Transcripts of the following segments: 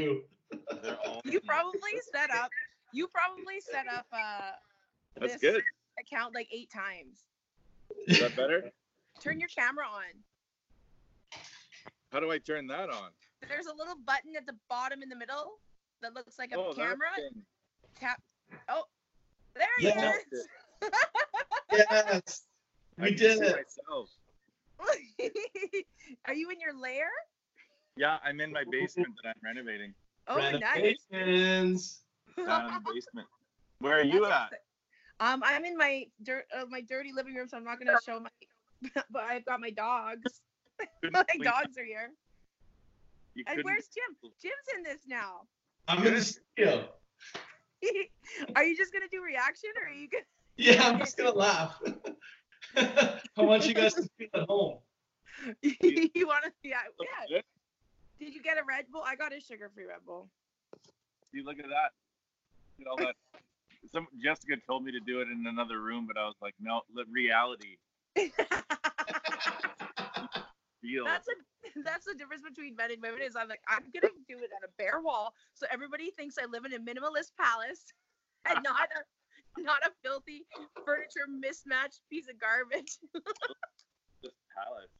you. You probably set up. You probably set up uh That's this good. account like eight times. Is that better? Turn your camera on. How do I turn that on? There's a little button at the bottom in the middle that looks like a oh, that camera. thing. Tap. Oh, there he Yeah. is. Yes. I We can did it. Myself. Are you in your lair? Yeah, I'm in my basement that I'm renovating. Oh, nice. Renovations. Down in the basement. Where are you at? Um, I'm in my dirt, uh, my dirty living room, so I'm not gonna show my. but I've got my dogs. My dogs are here. And where's Jim? Jim's in this now. I'm in the studio. are you just gonna do reaction, or are you gonna? Yeah, I'm just gonna laugh. I want you guys to feel at home. you want to? Yeah, Look yeah. Did you get a Red Bull? I got a sugar-free Red Bull. See, look at that. Look at all that. Some Jessica told me to do it in another room, but I was like, no, reality. That's a that's the difference between men and women. Is I'm like I'm gonna do it on a bare wall, so everybody thinks I live in a minimalist palace, and not a not a filthy furniture mismatched piece of garbage. this palace.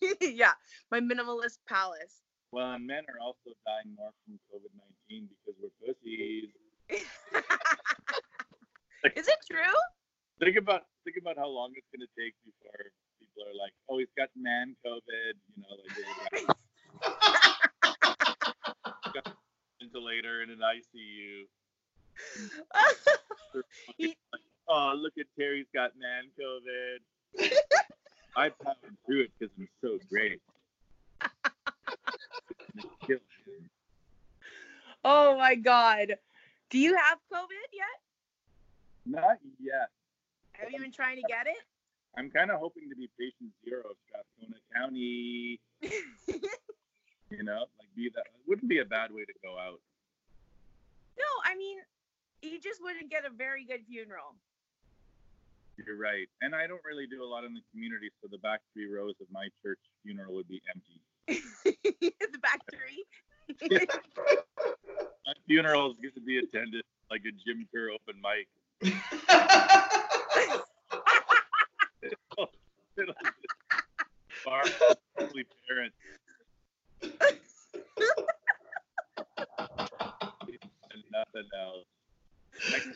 yeah, my minimalist palace. Well, and men are also dying more from COVID 19 because we're pussies. Is it true? Think about think about how long it's gonna take before people are like, oh, he's got man COVID, you know, like ventilator in an ICU. He- oh, look at Terry's got man COVID. I powered through it because I'm so great. Oh my god. Do you have COVID yet? Not yet. Have you been trying to get it? I'm kind of hoping to be patient zero of Strathcona County. You know, like be that wouldn't be a bad way to go out. No, I mean, you just wouldn't get a very good funeral. You're right, and I don't really do a lot in the community, so the back three rows of my church funeral would be empty. the back three. My funeral is going to be attended like a Jim Kerr open mic. It'll just bar probably parents. and nothing else. Next.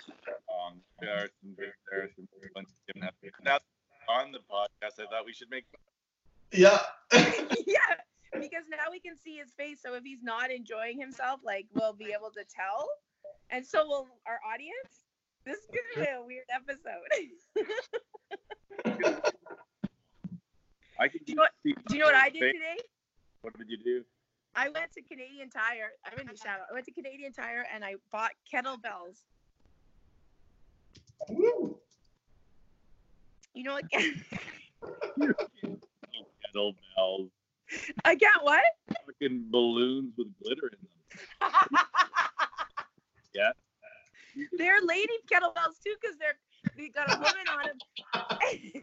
There are some there are some good ones Jim have. Now on the podcast, I thought we should make yeah. yeah, because now we can see his face. So if he's not enjoying himself, like we'll be able to tell, and so will our audience. This is gonna be a weird episode. I can Do you know what- Do you know what I did today? What did you do? I went to Canadian Tire. I'm in the shadow. I went to Canadian Tire and I bought kettlebells. Woo. You know what? Kettlebells. I got what? Fucking balloons with glitter in them. Yeah. they're lady kettlebells too, because they're they got a woman on them.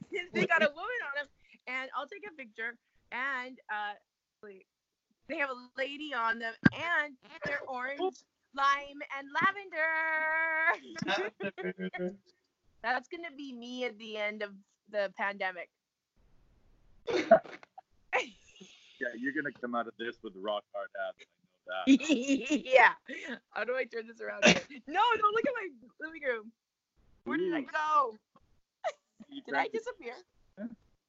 they got a woman on them, and I'll take a picture. And uh, they have a lady on them, and they're orange, lime, and lavender. That's gonna be me at the end of the pandemic. Yeah, you're gonna come out of this with rock hard abs. I know that. yeah. How do I turn this around? no, don't look at my living room. Where did I go? Did I disappear?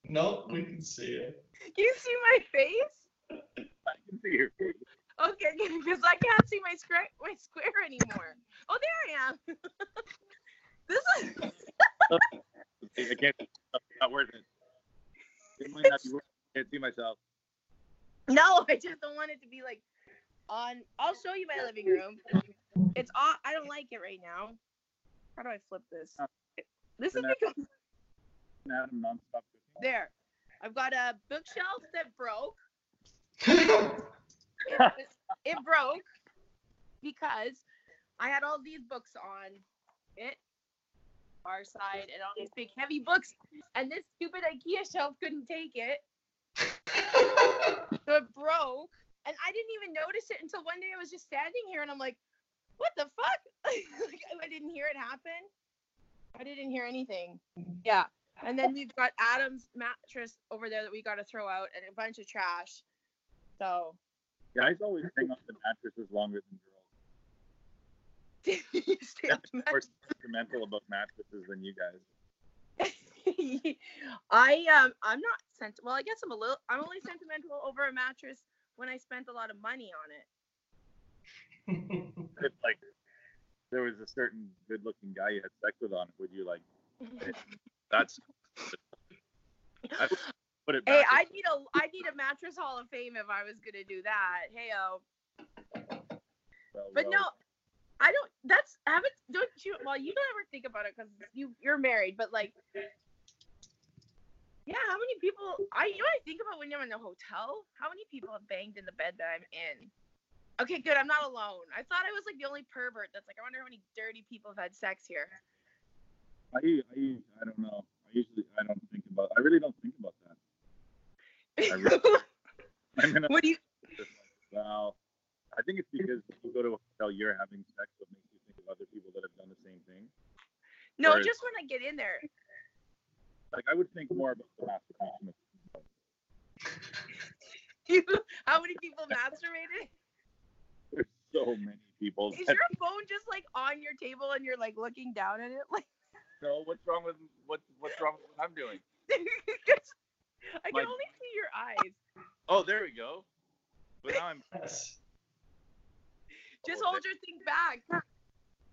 No, we can see it. Can you see my face? I can see your face. Okay, because I can't see my square my square anymore. Oh, there I am. this is I can't. It's not worth it. It might not be worth it. I can't see myself. no. I just don't want it to be like on. I'll show you my living room. It's all. I don't like it right now. How do I flip this? Uh, this is because Adam nonstop cooking. there. I've got a bookshelf that broke. it, it broke because I had all these books on it, our side, and all these big heavy books, and this stupid IKEA shelf couldn't take it, so it broke. and I didn't even notice it until one day I was just standing here and I'm like, what the fuck? like, I didn't hear it happen. I didn't hear anything. Yeah. And then we've got Adam's mattress over there that we got to throw out and a bunch of trash. So Guys always hang on to mattresses longer than girls. stay up to More sentimental about mattresses than you guys. I um I'm not sent well I guess I'm a little I'm only sentimental over a mattress when I spent a lot of money on it. If like there was a certain good-looking guy you had sex with on it, would you like? That's. I would put it hey. I need a I need a mattress hall of fame if I was gonna do that. Hey oh. well, But well, no, I don't. That's haven't. Don't you? Well, you don't ever think about it because you you're married. But like, yeah, how many people? I you know what I think about when I'm in a hotel. How many people have banged in the bed that I'm in? Okay, good. I'm not alone. I thought I was like the only pervert that's like. I wonder how many dirty people have had sex here. I, I, I don't know. I usually I don't think about. I really don't think about that. I really- I'm in a what do you? Well, I think it's because you go to a hotel, you're having sex, it makes you think of other people that have done the same thing. No, Whereas- just when I get in there. Like I would think more about the masturbation. You, how many people masturbated? There's so many people. Is that your phone just like on your table and you're like looking down at it? Like, know what's wrong with what what's wrong with what I'm doing. I can My- only eyes. Oh, there we go. But now I'm. Yes. Just Oh, hold your thing back.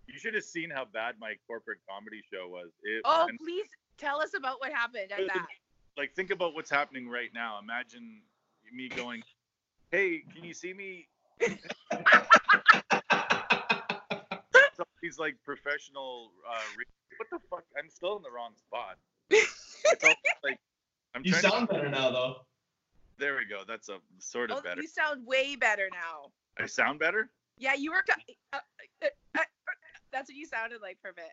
You should have seen how bad my corporate comedy show was. It, Oh, and, please tell us about what happened at that. like think about what's happening right now. Imagine me going, "Hey, can you see me?" He's like professional. Uh, what the fuck? I'm still in the wrong spot. All, like I'm You sound to. better now, though. There we go. That's a sort of Oh, better. you sound way better now. I sound better. Yeah, you were. Uh, uh, uh, uh, that's what you sounded like for a bit.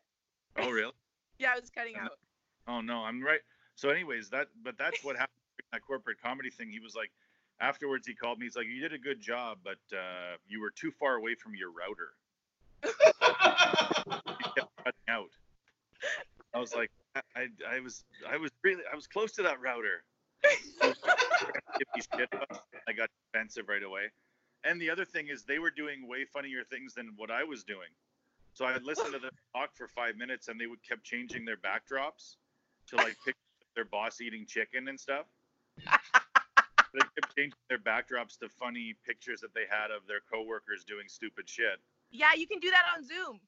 Oh really? Yeah, I was cutting And out. Oh no, I'm right. So, anyways, that but that's what happened that corporate comedy thing. He was like, afterwards, he called me. He's like, you did a good job, but uh, you were too far away from your router. You kept cutting out. I was like, I, I, I was, I was really, I was close to that router. Give me shit about it. I got defensive right away. And the other thing is, they were doing way funnier things than what I was doing. So I listened to them talk for five minutes, and they would kept changing their backdrops to like pick their boss eating chicken and stuff. they kept changing their backdrops to funny pictures that they had of their coworkers doing stupid shit. Yeah, you can do that on Zoom.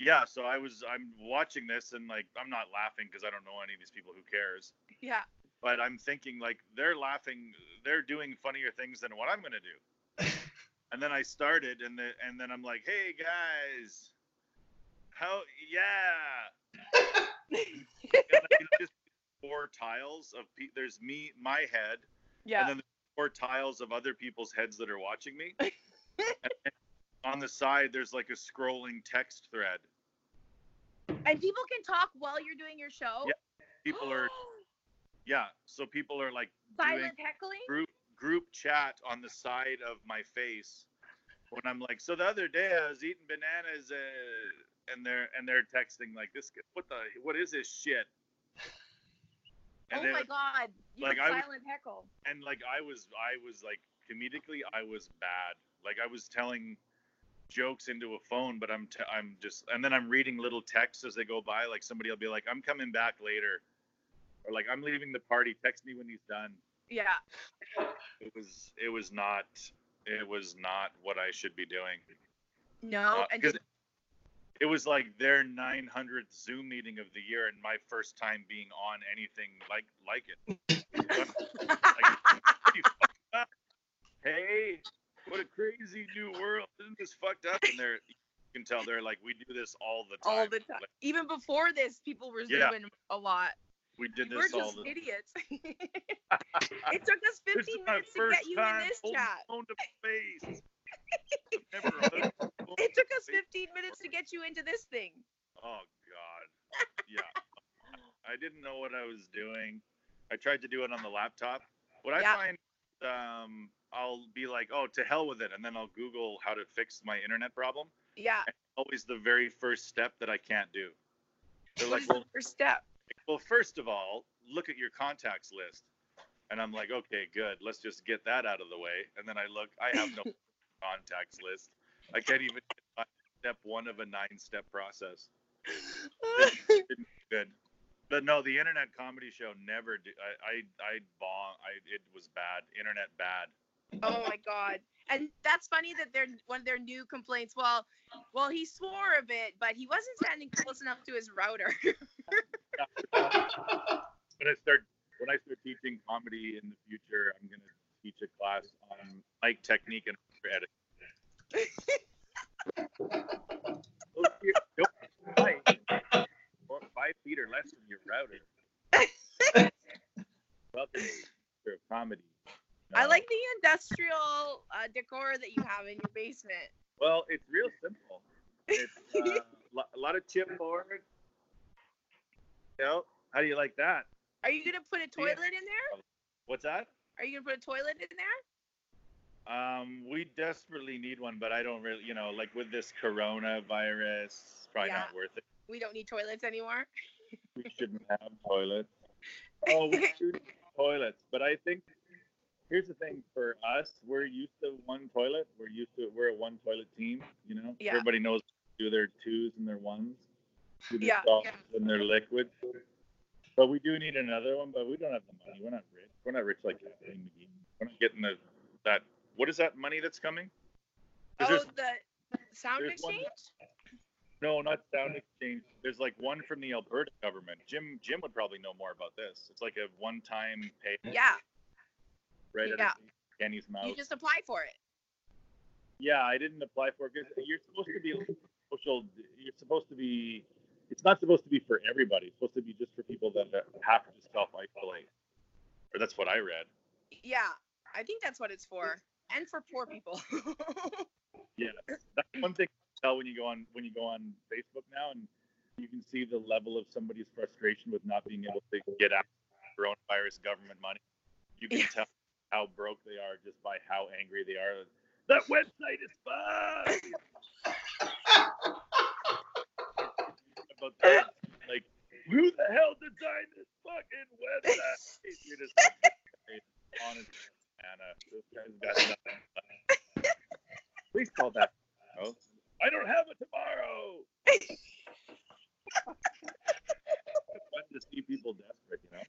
Yeah, so I was I'm watching this and like I'm not laughing because I don't know any of these people. Who cares? Yeah. But I'm thinking like they're laughing, they're doing funnier things than what I'm gonna do. And then I started, and the, and then I'm like, hey guys, how yeah. And just four tiles of pe- there's me, my head, Yeah. and then there's four tiles of other people's heads that are watching me. and on the side, there's like a scrolling text thread. And people can talk while you're doing your show. Yeah, People are yeah, so people are like silent heckling. group group chat on the side of my face when I'm like, so the other day I was eating bananas, uh, and they're and they're texting like this. What the what is this shit? Oh then- my god, you like, I was- silent heckle. and like I was I was like comedically I was bad. Like I was telling jokes into a phone, but I'm t- I'm just and then I'm reading little texts as they go by. Like somebody will be like, I'm coming back later, or like I'm leaving the party. Text me when he's done. Yeah. It was it was not it was not what I should be doing. No, Uh, and 'cause it was like their 900th Zoom meeting of the year, and my first time being on anything like like it. Like, you fucked up. Hey, what a crazy new world! Isn't this fucked up? And they're you can tell they're like, we do this all the time. all the time. Like, Even before this, people were Yeah. zooming a lot. We did this We're all just the idiots. it took us 15 minutes to get you in this chat. phone to face. I've never It took us 15 minutes to get you into this thing. Oh God. Yeah. I didn't know what I was doing. I tried to do it on the laptop. What I Yeah. find um I'll be like, oh, to hell with it, and then I'll Google how to fix my internet problem. Yeah. Always the very first step that I can't do. They're What like, well, the first step? Well, first of all, look at your contacts list. And I'm like, okay, good. Let's just get that out of the way. And then I look, I have no contacts list. I can't even step one of a nine step process. Good. But no, the internet comedy show never did. I, I, I bomb. I, it was bad. Internet bad. Oh my god. And that's funny that they're one of their new complaints. Well, well, he swore a bit, but he wasn't standing close enough to his router. When I start, when I start teaching comedy in the future, I'm gonna teach a class on mic technique and editing. Those here- don't fight. Or five feet or less from your router. Welcome to comedy. I like the industrial uh, decor that you have in your basement. Well, it's real simple. It's uh, a lot of chipboard. You know, how do you like that? Are you gonna put a toilet in there? What's that? Are you gonna put a toilet in there? Um, we desperately need one, but I don't really, you know, like with this coronavirus, probably Yeah. not worth it. We don't need toilets anymore. We shouldn't have toilets. Oh, we need toilets, but I think here's the thing for us: we're used to one toilet. We're used to we're a one toilet team. You know, Yeah. everybody knows do their twos and their ones, do their Yeah. solids and their liquids. But we do need another one, but we don't have the money. We're not rich. We're not rich like Kathleen McGee. We're not getting the that. What is that money that's coming? Oh, the sound one- exchange. No, not sound exchange. There's like one from the Alberta government. Jim Jim would probably know more about this. It's like a one-time pay Yeah, right Yeah. at Kenney's mouth. you just apply for it. Yeah, I didn't apply for it because you're supposed to be social. You're supposed to be. It's not supposed to be for everybody. It's supposed to be just for people that have to self-isolate. Or that's what I read. Yeah, I think that's what it's for, and for poor people. Yeah, that's one thing you tell when you go on when you go on Facebook now, and you can see the level of somebody's frustration with not being able to get out coronavirus government money. You can Yeah. tell how broke they are just by how angry they are. That website is fucked. Like, who the hell designed this fucking website? You're just honest, Anna, uh, this guy's got nothing. Please call back. No, I don't have it tomorrow. fun to see people desperate, you know.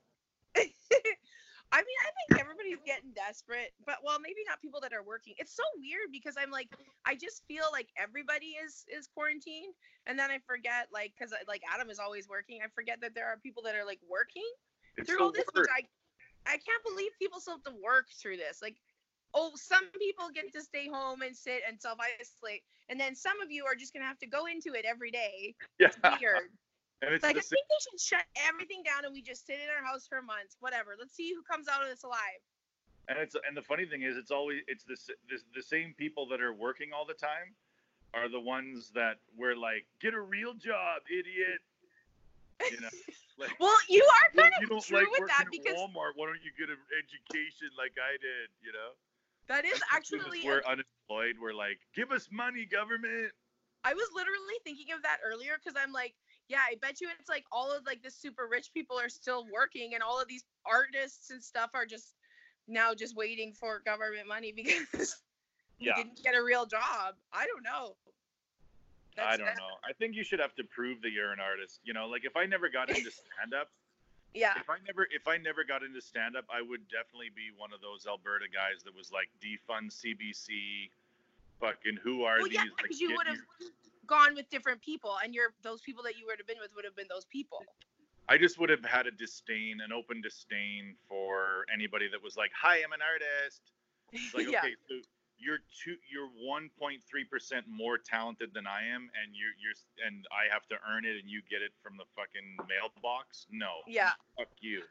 I mean, I think everybody's getting desperate, but well, maybe not people that are working. It's so weird because I'm like, I just feel like everybody is is quarantined, and then I forget, like, because uh, like Adam is always working. I forget that there are people that are like working It's through all this, which. I I can't believe people still have to work through this. Like, oh, some people get to stay home and sit and self isolate, and then some of you are just gonna have to go into it every day. yeah. It's weird. And it's like, I think they should shut everything down and we just sit in our house for months. Whatever. Let's see who comes out of this alive. And it's and the funny thing is, it's always it's the the, the same people that are working all the time are the ones that we're like, get a real job, idiot. You know, like, Well, you are kind you of don't true like with that because Walmart, why don't you get an education like I did? You know, that is As soon as actually. we're unemployed. We're like, give us money, government. I was literally thinking of that earlier because I'm like, yeah, I bet you it's like all of like the super rich people are still working and all of these artists and stuff are just now just waiting for government money because you Yeah. didn't get a real job. I don't know. I don't that's- know. I think you should have to prove that you're an artist. You know, like if I never got into stand up, Yeah. if I never if I never got into stand up, I would definitely be one of those Alberta guys that was like defund CBC, fucking who are Well, these? yeah, like, because you would have gone with different people, and you're those people that you would have been with would have been those people. I just would have had a disdain, an open disdain for anybody that was like, "Hi, I'm an artist." It's like, yeah. okay, so you're two, you're 1.3 percent more talented than I am, and you're you're and I have to earn it, and you get it from the fucking mailbox. No, Yeah. fuck you.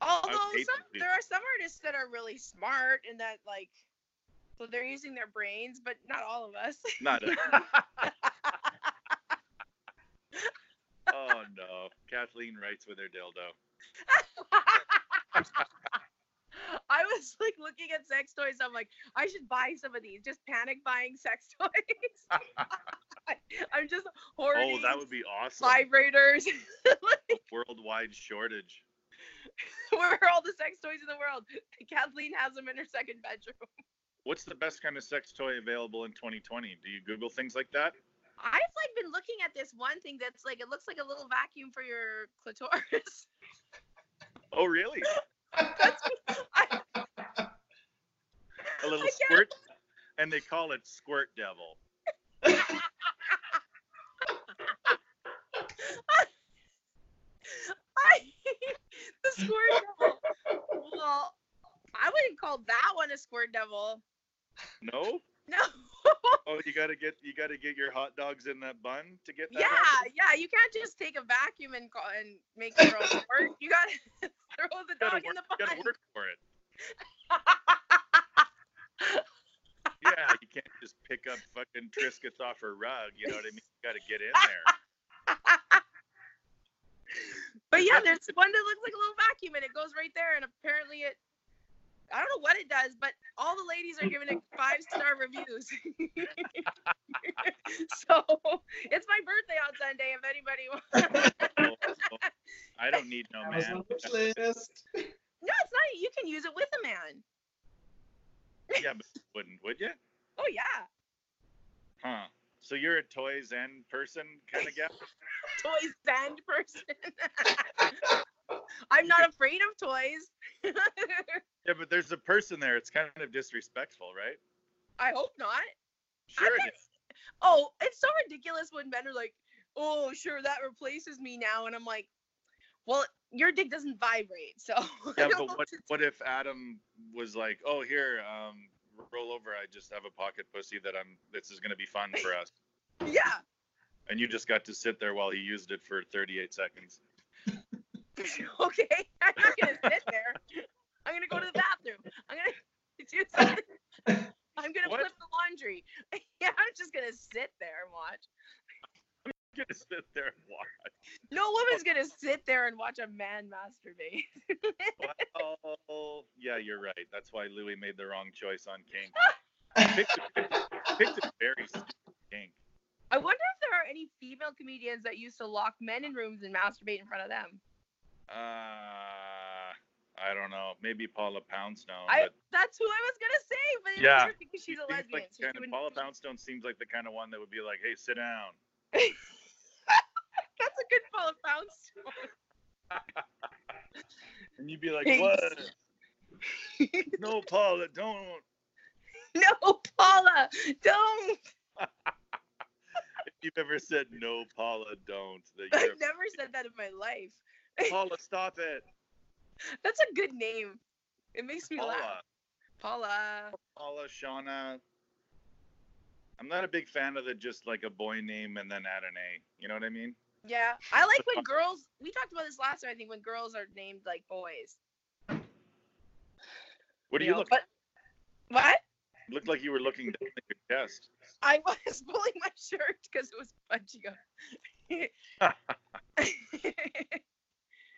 Although some, there are some artists that are really smart and that like, so they're using their brains, but not all of us. Not. oh no, Kathleen writes with her dildo. I was like looking at sex toys. I'm like, I should buy some of these. Just panic buying sex toys. I'm just horrible. Oh, that would be awesome. vibrators. Worldwide shortage. Where are all the sex toys in the world? Kathleen has them in her second bedroom. What's the best kind of sex toy available in 2020? Do you Google things like that? I've like been looking at this one thing that's like it looks like a little vacuum for your clitoris. Oh, really? I, A little squirt, and they call it Squirt Devil. I the squirt devil. Well, I wouldn't call that one a squirt devil. No? Oh, you gotta get you gotta get your hot dogs in that bun to get that. yeah, happening? yeah. You can't just take a vacuum and call, and make the girl squirt. You gotta throw the dog in work, the you gotta work for it. Yeah, you can't just pick up fucking Triscuits off her rug. You know what I mean? You gotta get in there. But yeah, there's one that looks like a little vacuum and it goes right there and apparently it I don't know what it does, but all the ladies are giving it five star reviews. so it's my birthday on Sunday if anybody wants. Oh, oh, I don't need no man. on the list. No, it's not. You can use it with a man. Yeah, but you wouldn't, would you? Oh yeah. Huh. So you're a toys and person kind of guy? Toy stand person. I'm not afraid of toys. Yeah, but there's a person there. It's kind of disrespectful, right? I hope not. Sure I'm it is. Oh, it's so ridiculous when men are like, "Oh, sure, that replaces me now," and I'm like, "Well, your dick doesn't vibrate, so." Yeah, but what what if Adam was like, "Oh, here, um, roll over. I just have a pocket pussy that I'm. This is gonna be fun for us." Yeah. And you just got to sit there while he used it for 38 seconds. okay. I'm not gonna sit there. I'm gonna go to the bathroom. I'm gonna do something. I'm gonna What? flip the laundry. yeah, I'm just gonna sit there and watch. You're gonna sit there and watch. No woman's gonna sit there and watch a man masturbate. Well, yeah, you're right. That's why Louis made the wrong choice on King. Picked a, picked a very kink. I wonder if there are any female comedians that used to lock men in rooms and masturbate in front of them. Uh, I don't know. Maybe Paula Poundstone. I but that's who I was gonna say, but Yeah. because she's she a lesbian. like so kind of, Paula Poundstone seems like the kind of one that would be like, "Hey, sit down." That's a good Paula Poundstone. And you'd be like. "What? no, Paula, don't." no, Paula, don't. If you've ever said no, Paula, don't, that you're I've never said that in my life. Paula, stop it. That's a good name. It makes me laugh. Paula, Paula. Paula, Shauna. I'm not a big fan of the just like a boy name and then add an A. You know what I mean? Yeah, I like when girls. We talked about this last time. I think when girls are named like boys. What do you know, look? But what? Looked like you were looking down at your chest. I was pulling my shirt because it was bunching up.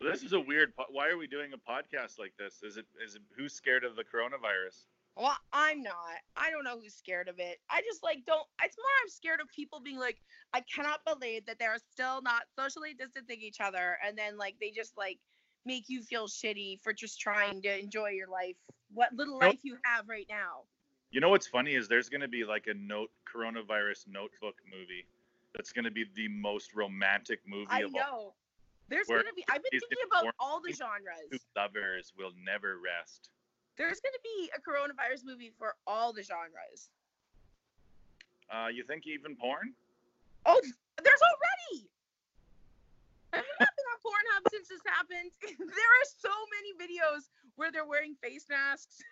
This is a weird. Po- Why are we doing a podcast like this? Is it is it who's scared of the coronavirus? well, I'm not. I don't know who's scared of it. I just like don't. It's more I'm scared of people being like, I cannot believe that they're still not socially distancing each other, and then like they just like make you feel shitty for just trying to enjoy your life, what little life you have right now. You know what's funny is there's going to be like a note coronavirus notebook movie that's going to be the most romantic movie I of all. There's Where gonna be. I've been thinking about all the genres. Lovers will never rest. There's gonna be a coronavirus movie for all the genres. Uh, you think even porn? Oh, there's already. I've not been on Pornhub since this happened? there are so many videos where they're wearing face masks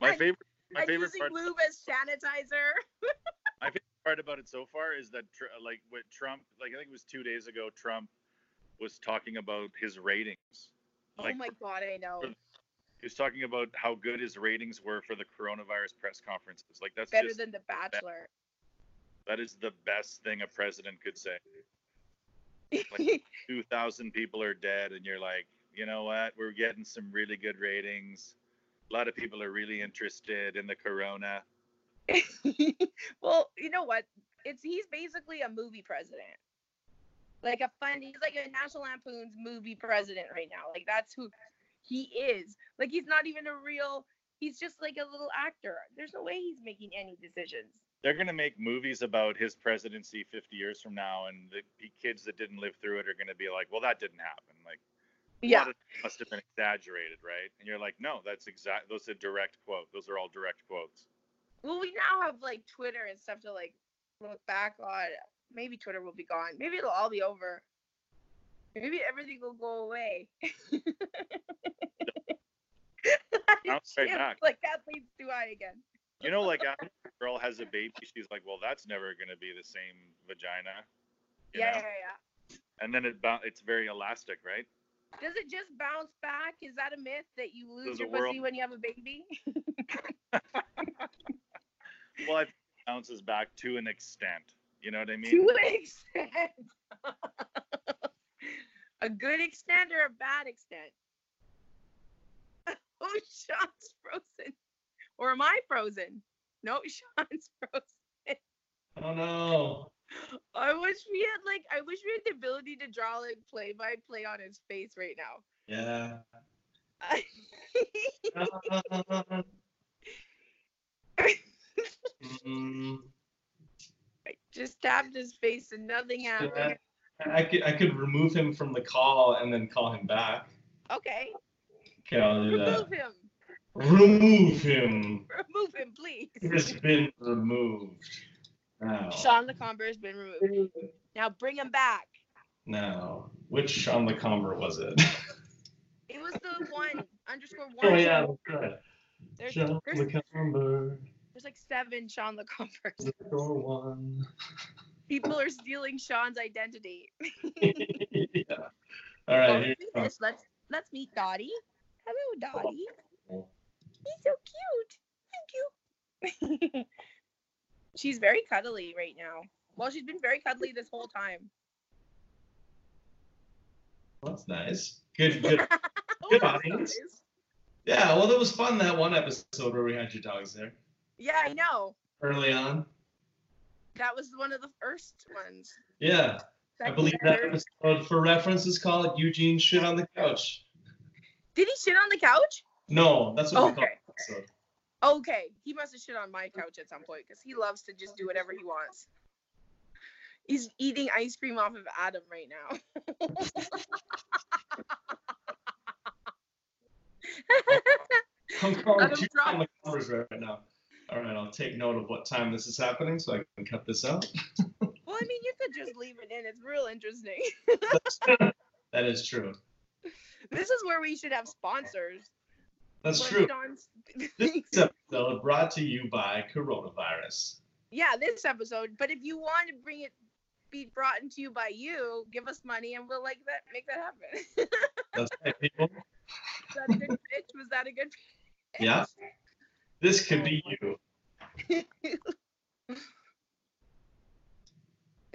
My And- favorite. My and favorite using part, lube as sanitizer. My favorite part about it so far is that tr- like with Trump, like I think it was two days ago, Trump was talking about his ratings. Oh like oh my god, I know. he was talking about how good his ratings were for the coronavirus press conferences. Like that's Better than The Bachelor. that is the best thing a president could say. Two thousand people are dead, and you're like, you know what? We're getting some really good ratings. A lot of people are really interested in the corona. well, you know what? It's he's basically a movie president. Like a fun he's like a National Lampoon's movie president right now. Like that's who he is. Like he's not even a real he's just like a little actor. There's no way he's making any decisions. They're gonna make movies about his presidency 50 years from now, and the, kids that didn't live through it are gonna be like, "Well, that didn't happen." Like, Yeah. it must have been exaggerated, right? And you're like, "No, that's exact. Those are direct quote. Those are all direct quotes." Well, we now have like Twitter and stuff to like look back on. Maybe Twitter will be gone. Maybe it'll all be over. Maybe everything will go away. Bounce right Shit, back. Like that leads to I again. You know, like a girl has a baby, she's like, "Well, that's never gonna be the same vagina." Yeah, know? yeah, yeah. And then it it's very elastic, right? Does it just bounce back? Is that a myth that you lose Does your world- pussy when you have a baby? Well, it bounces back to an extent. You know what I mean? to an extent. a good extent or a bad extent? Oh, Sean's frozen. Or am I frozen? No, Sean's frozen. Oh no. I wish we had like I wish we had the ability to draw like play by play on his face right now. Yeah. Mm, I just tapped his face and nothing happened. I could I could remove him from the call and then call him back. Okay. Okay, I'll do that. Remove him. Remove him. Remove him, please. He's been removed. Now. Sean LeComber has been removed. Now bring him back. Now, which Sean LeComber was it? It was the one underscore oh, one. oh yeah, that's right. There's, Sean there's, LeComber. There's like seven Sean LeCombers. Underscore one. People are stealing Sean's identity. yeah. All right. Well, here do we Let's let's meet Dottie. Hello, Dottie. Oh. He's so cute. Thank you. she's very cuddly right now. Well, she's been very cuddly this whole time. That's nice. Good, good. Oh, Good audience. nice. Yeah, well, that was fun that one episode where we had your dogs there Yeah, I know. early on. That was one of the first ones. Yeah, I believe that episode, for reference, is called Eugene Shit on the Couch. Did he shit on the couch? No, that's what we call Okay. Okay, he must have shit on my couch at some point because he loves to just do whatever he wants. He's eating ice cream off of Adam right now. I'm calling two on the covers right now. All right, I'll take note of what time this is happening so I can cut this out. Well, I mean, you could just leave it in. It's real interesting. that is true. this is where we should have sponsors. That's When true. This episode brought to you by coronavirus. yeah, this episode. But if you want to bring it, be brought into you by you, give us money and we'll like that, make that happen. That's right, people. Was that a good pitch? Was that a good pitch? Yeah. This could be you.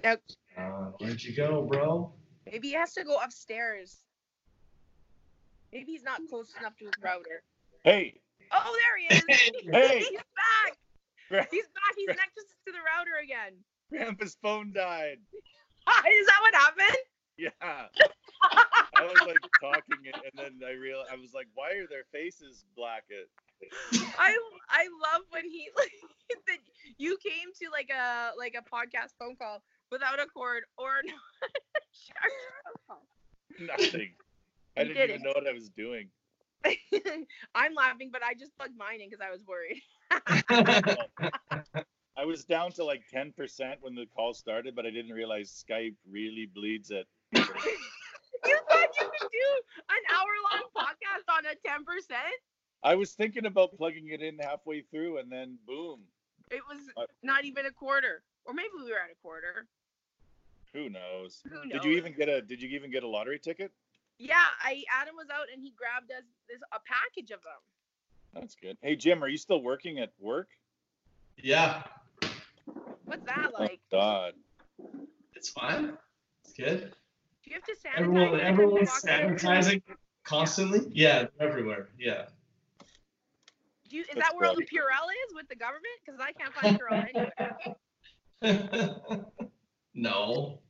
Now, Uh, where'd you go, bro? maybe he has to go upstairs. Maybe he's not close enough to his router. Hey, Oh, there he is. Hey. He's back. He's back. He's next to the router again. Grandpa's phone died. Is that what happened? Yeah. I was like talking, and and then I realized I was like, "Why are their faces black?" At I I love when he like that you came to like a like a podcast phone call without a cord or not nothing. I didn't did even it. know what I was doing. I'm laughing, but I just plugged mine in because I was worried. I was down to like 10% when the call started, but I didn't realize Skype really bleeds it. you thought you could do an hour long podcast on a ten percent? I was thinking about plugging it in halfway through, and then boom. It was Uh, not even a quarter, or maybe we were at a quarter. Who knows? Who knows? Did you even get a Did you even get a lottery ticket? Yeah, I Adam was out and he grabbed us this a package of them. That's good. Hey Jim, are you still working at work? yeah, What's that Oh like? God. it's fine. It's good. Do you have to sanitize? Everyone, every time you everyone's walk in? sanitizing constantly. Yeah, they're everywhere. Yeah. Do you, is That's that where all the. Purell is with the government? Because I can't find Purell anywhere. no.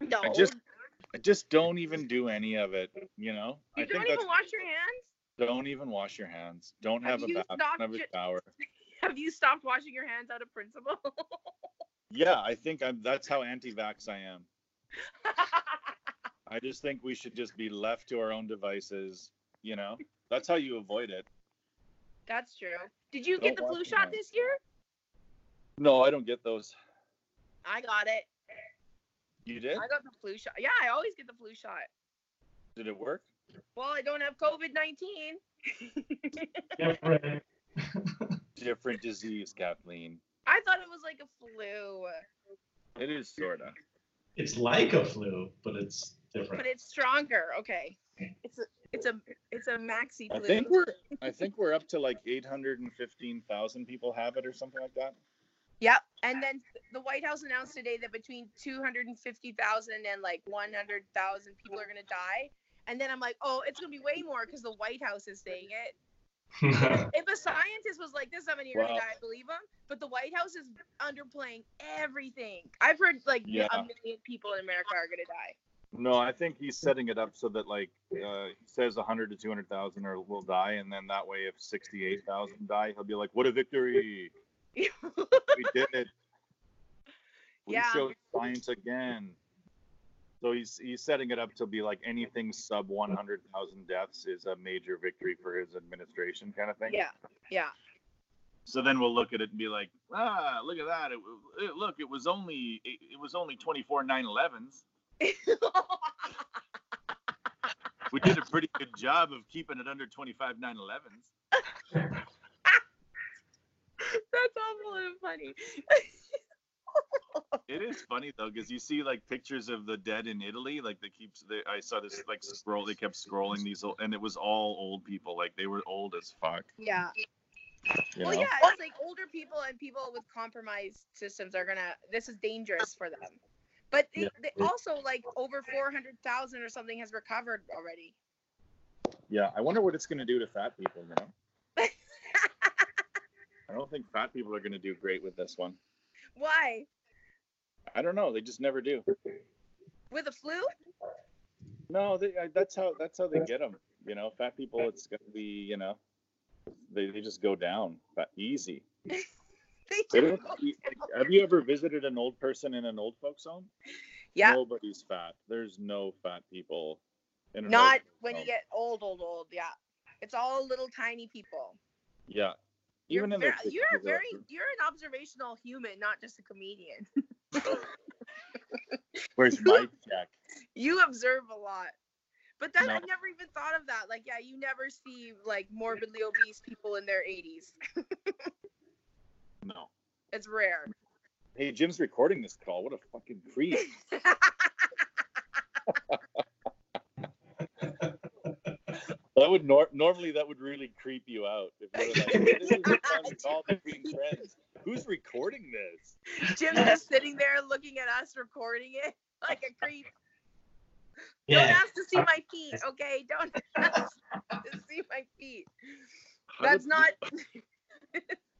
No. I just I just don't even do any of it. You know. you I don't even wash your hands? don't even wash your hands. Don't Have have, a bath. Don't have a shower. Have you stopped washing your hands out of principle? Yeah, I think I'm. That's how anti-vax I am. I just think we should just be left to our own devices. You know, that's how you avoid it. That's true. Did you get the flu shot hands. this year? No, I don't get those. I got it. You did? I got the flu shot. Yeah, I always get the flu shot. Did it work? Well, I don't have COVID 19. Different. Different disease, Kathleen. I thought it was like a flu, It is sorta. It's like a flu, but it's different. but it's stronger. Okay. It's a it's a it's a maxi Blue. I think we're. I think we're up to like 815,000 people have it or something like that. Yep. And then the White House announced today that between 250,000 and like 100,000 people are going to die. And then I'm like, oh, it's going to be way more because the White House is saying it. If a scientist was like, this how many are going to die, I believe him. But the White House is underplaying everything. I've heard like Yeah. a million people in America are going to die. No, I think he's setting it up so that like uh, he says 100 to 200,000 or will die, and then that way, if 68,000 die, he'll be like, "What a victory! We did it! We Yeah. showed science again." So he's he's setting it up to be like anything sub 100,000 deaths is a major victory for his administration, kind of thing. yeah. Yeah. So then we'll look at it and be like, "Ah, look at that! It, it, look, it was only it, it was only 24 9/11s." We did a pretty good job of keeping it under 25 9/11s. That's awful and funny. It is funny though, because you see like pictures of the dead in Italy. Like they keep, they, I saw this like scroll. They kept scrolling these, old, and it was all old people. Like they were old as fuck. Yeah. You Well, know? yeah, it's like older people and people with compromised systems are gonna. This is dangerous for them. But they, Yeah. they also like over four hundred thousand or something has recovered already. Yeah. I wonder what it's gonna do to fat people. You know. I don't think fat people are gonna do great with this one. Why? I don't know. They just never do. With a flu? No, they, I, that's how that's how they get them. You know, fat people. It's gonna be you know, they, they just go down but easy. They They do. don't eat- like, have you ever visited an old person in an old folks home? Yeah. Nobody's fat. There's no fat people. In an Not when you get old, old, old. Yeah. It's all little tiny people. Yeah. You're, Even in ver- their you're a very hmm. you're an observational human, not just a comedian. Where's my check? You observe a lot. But then I never even thought of that. Like, yeah, you never see like morbidly obese people in their 80s. No. It's rare. Hey, Jim's recording this call. What a fucking creep. That would nor- normally that would really creep you out. If you like, this is a fun call between friends. Who's recording this? Jim's just sitting there looking at us recording it like a creep. Don't Yeah. ask to see my feet, okay? Don't ask to see my feet. That's not.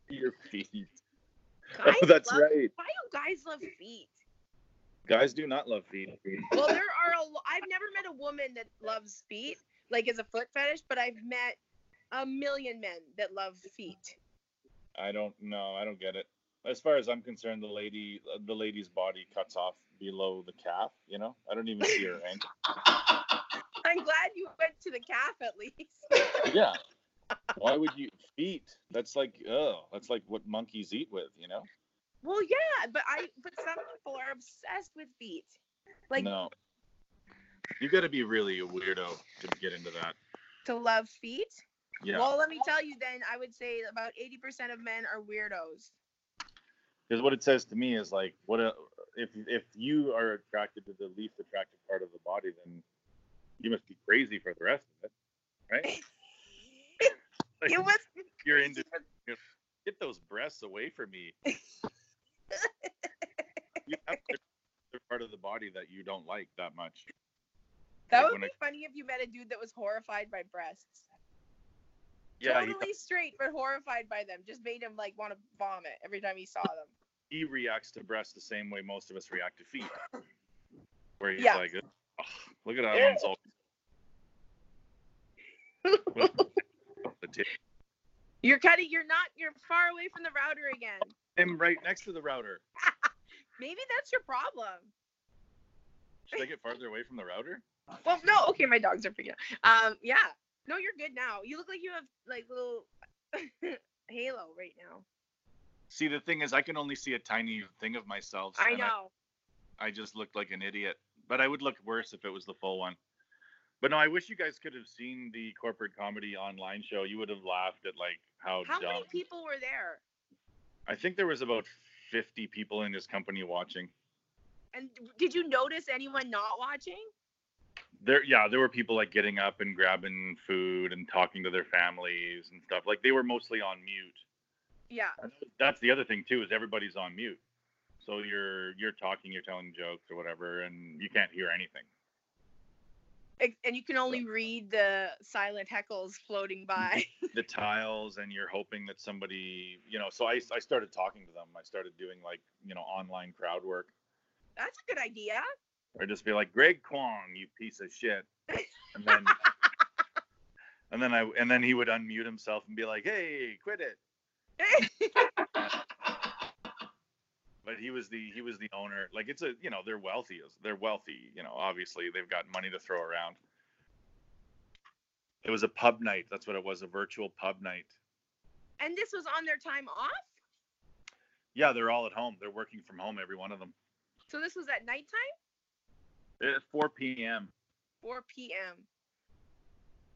your feet. Oh, guys Oh, that's love, right. Why do guys love feet? Guys do not love feet. Well, there are a. lo- I've never met a woman that loves feet, like as a foot fetish, but I've met a million men that love feet. I don't know. I don't get it. As far as I'm concerned, the lady, uh, the lady's body cuts off below the calf. You know, I don't even see her ankle. I'm glad you went to the calf at least. Yeah. Why would you feet? That's like, oh, that's like what monkeys eat with. You know? Well, yeah, but I but some people are obsessed with feet. Like no. You got to be really a weirdo to get into that. to love feet. Yeah. Well, let me tell you then, I would say about 80% of men are weirdos. Because what it says to me is like, what a, if if you are attracted to the least attractive part of the body, then you must be crazy for the rest of it, right? Like, must be you're into get those breasts away from me. you have to the part of the body that you don't like that much. That Like would be funny if you met a dude that was horrified by breasts. Yeah, totally straight but horrified by them. Just made him like want to vomit every time he saw them. he reacts to breasts the same way most of us react to feet. Where he's Yeah. like, "Ugh, look at that one's all tip. You're cutting. You're not. You're far away from the router again. I'm right next to the router. Maybe that's your problem. Should I get farther away from the router? Well, no. Okay, my dogs are freaking out. Um, yeah. No, you're good now. You look like you have like little halo right now. See, the thing is, I can only see a tiny thing of myself. I know. I just looked like an idiot. But I would look worse if it was the full one. But no, I wish you guys could have seen the corporate comedy online show. You would have laughed at like how, How dumb. many people were there? I think there was about 50 people in this company watching. And did you notice anyone not watching? There, yeah, there were people like getting up and grabbing food and talking to their families and stuff. Like they were mostly on mute. Yeah. That's the other thing too is everybody's on mute. So you're you're talking, you're telling jokes or whatever, and you can't hear anything. And you can only read the silent heckles floating mm-hmm. by. the tiles and you're hoping that somebody you know so I, I started talking to them. I started doing like you know online crowd work. That's a good idea. or just be like greg kwong you piece of shit. And then and then i and then he would unmute himself and be like hey quit it but he was the he was the owner like it's a you know they're wealthy they're wealthy you know obviously they've got money to throw around it was a pub night that's what it was a virtual pub night and this was on their time off? yeah they're all at home they're working from home every one of them So this was at nighttime? At 4 p.m. 4 p.m.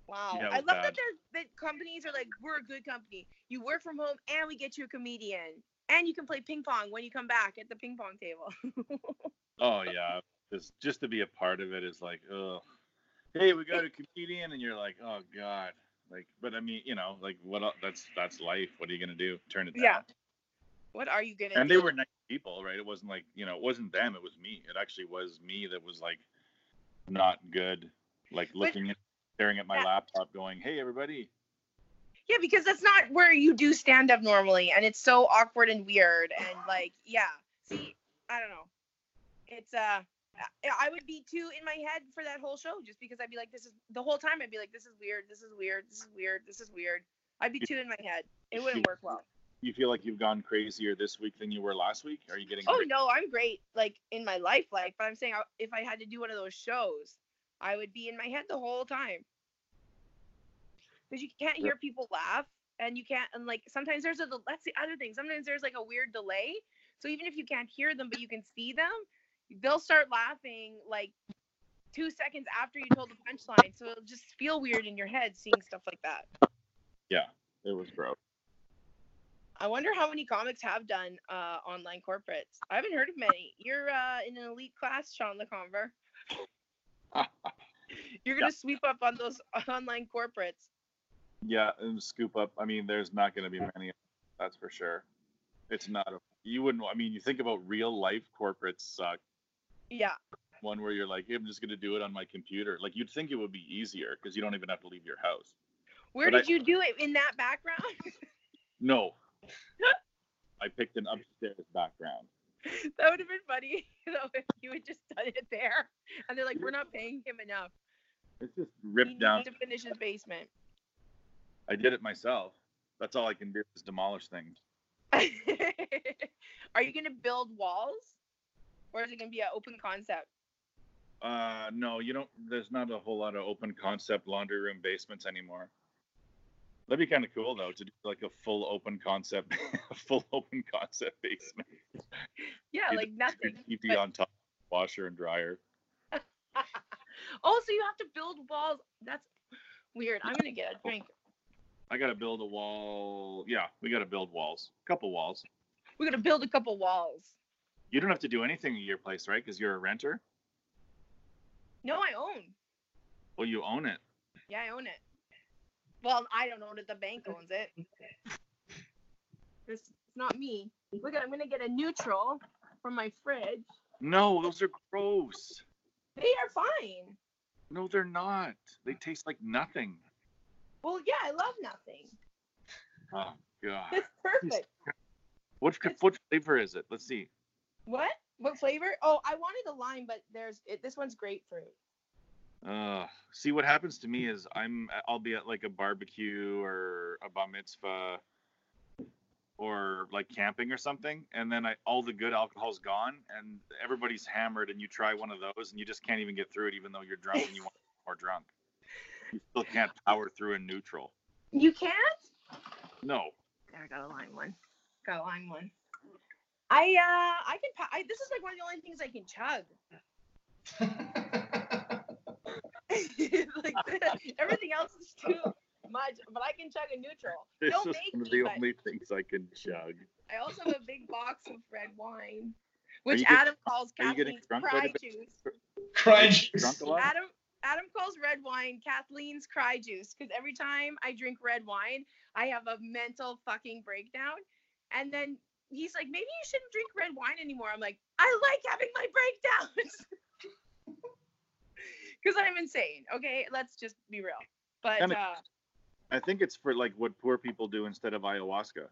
Wow. Yeah, I love bad. that there's that companies are like, we're a good company. You work from home and we get you a comedian. And you can play ping pong when you come back at the ping pong table. Oh yeah, just just to be a part of it is like, oh, hey, we got a comedian, and you're like, oh god, like, but I mean, you know, like what? el- That's that's life. What are you gonna do? Turn it down? Yeah. what are you gonna And do? they were nice people, right? It wasn't like you know, it wasn't them. It was me. It actually was me that was like not good, like looking at staring at my Yeah. laptop, going, hey, everybody. Yeah, because that's not where you do stand up normally, and it's so awkward and weird, and like, yeah. See, I don't know. It's uh, I- would be too in my head for that whole show, just because I'd be like, this is the whole time. I'd be like, this is weird, this is weird, this is weird, this is weird. I'd be too in my head. It wouldn't work well. You feel like you've gone crazier this week than you were last week? Are you getting? Oh no, I'm great, like in my life, like. But I'm saying, if I had to do one of those shows, I would be in my head the whole time. Because you can't hear people laugh, and you can't, and like sometimes there's a. That's the other thing. Sometimes there's like a weird delay. So even if you can't hear them, but you can see them, they'll start laughing like two seconds after you told the punchline. So it'll just feel weird in your head seeing stuff like that. Yeah it was gross. I wonder how many comics have done uh, online corporates. I haven't heard of many. You're uh, in an elite class, Sean LeComber. You're gonna sweep up on those online corporates. Yeah, and scoop up. I mean, there's not going to be many. That's for sure. It's not. A, you wouldn't. I mean, you think about real life corporates suck. Yeah. One where you're like, I'm just going to do it on my computer. Like you'd think it would be easier because you don't even have to leave your house. Where But I- did you do it? In that background? No. I picked an upstairs background. that would have been funny, you know, if you had just done it there. And they're like, we're not paying him enough. It's just He ripped needs down. to finish his basement. I did it myself. That's all I can do is demolish things. Are you gonna build walls, or is it gonna be an open concept? Uh, no, you don't. There's not a whole lot of open concept laundry room basements anymore. That'd be kind of cool though to do like a full open concept, full open concept basement. Yeah, Either like nothing. TV but- on top, washer and dryer. Oh, so you have to build walls. That's weird. I'm gonna get a drink. I gotta build a wall. Yeah, we gotta build walls. A couple walls. We're gonna build a couple walls. You don't have to do anything at your place, right? Because you're a renter. No, I own. Well, you own it. Yeah, I own it. Well, I don't own it. The bank owns it. It's, it's not me. Look, I'm gonna get a neutral from my fridge. No, those are gross. They are fine. No, they're not. They taste like nothing. Well, yeah, I love nothing. Oh god. It's perfect. What what flavor is it? Let's see. What? What flavor? Oh, I wanted a lime, but there's it, this one's grapefruit. Uh, see what happens to me is I'm I'll be at like a barbecue or a bar mitzvah or like camping or something, and then I all the good alcohol's gone and everybody's hammered, and you try one of those and you just can't even get through it, even though you're drunk and you want more drunk. You still can't power through a neutral. You can't? No. I got a lime one. Got a lime one. I uh I can pa- I, this is like one of the only things I can chug. like everything else is too much, but I can chug a neutral. It's Don't just make one of the but only things I can chug. I also have a big box of red wine, which you get- Adam calls are you getting Kathleen's drunk cry juice. Cry Drunk a lot? Adam Adam calls red wine Kathleen's cry juice because every time I drink red wine, I have a mental fucking breakdown. And then he's like, maybe you shouldn't drink red wine anymore. I'm like, I like having my breakdowns. Because I'm insane. Okay, let's just be real. But uh, I think it's for like what poor people do instead of ayahuasca.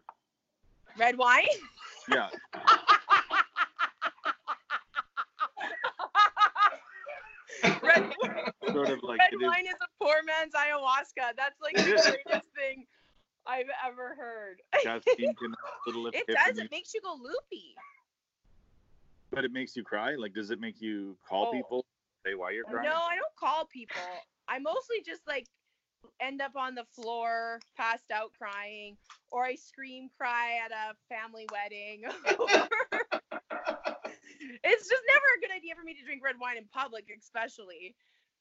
red wine. Yeah. red, Sort of like red wine is a poor man's ayahuasca. That's like the greatest thing I've ever heard. Caffeine can have a little It does. It makes you go loopy. but it makes you cry. Like, does it make you call Oh. people, say why you're crying? No, I don't call people. I mostly just like end up on the floor, passed out crying, or I scream cry at a family wedding. it's just never a good idea for me to drink red wine in public, especially.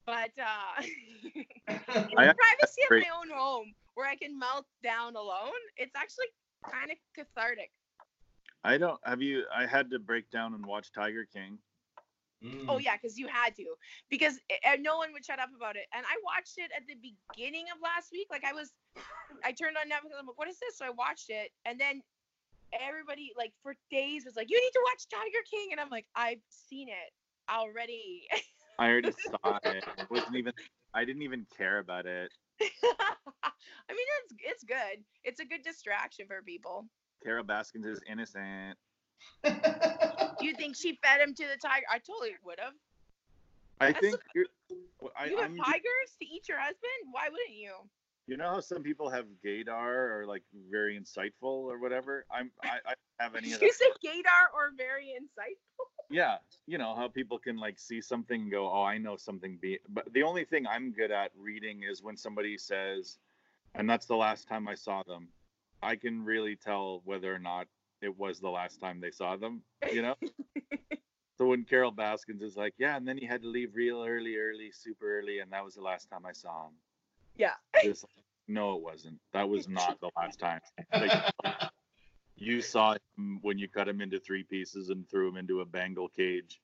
But uh, I- the privacy of my own home, where I can melt down alone, it's actually kind of cathartic. I don't. Have you? I had to break down and watch Tiger King. Mm. Oh yeah, because you had to, because uh, no one would shut up about it. And I watched it at the beginning of last week. Like I was, I turned on Netflix. I'm like, what is this? So I watched it, and then everybody like for days was like, you need to watch Tiger King, and I'm like, I've seen it already. I already saw it. It wasn't even. I didn't even care about it. I mean, it's it's good. It's a good distraction for people. Carol Baskins is innocent. Do you think she fed him to the tiger? I totally would have. I That's think. You're, I, You have I'm, tigers to eat your husband? Why wouldn't you? you know how some people have gaydar or like very insightful or whatever. I'm. I, I don't have any of You say said gaydar or very insightful. Yeah, you know how people can like see something and go, "Oh, I know something." Be, but the only thing I'm good at reading is when somebody says, and that's the last time I saw them. I can really tell whether or not it was the last time they saw them. You know. so when Carol Baskins is like, "Yeah," and then he had to leave real early, early, super early, and that was the last time I saw him. Yeah. Like, no, it wasn't. That was not the last time. Like, you saw him when you cut him into three pieces and threw him into a Bengal cage.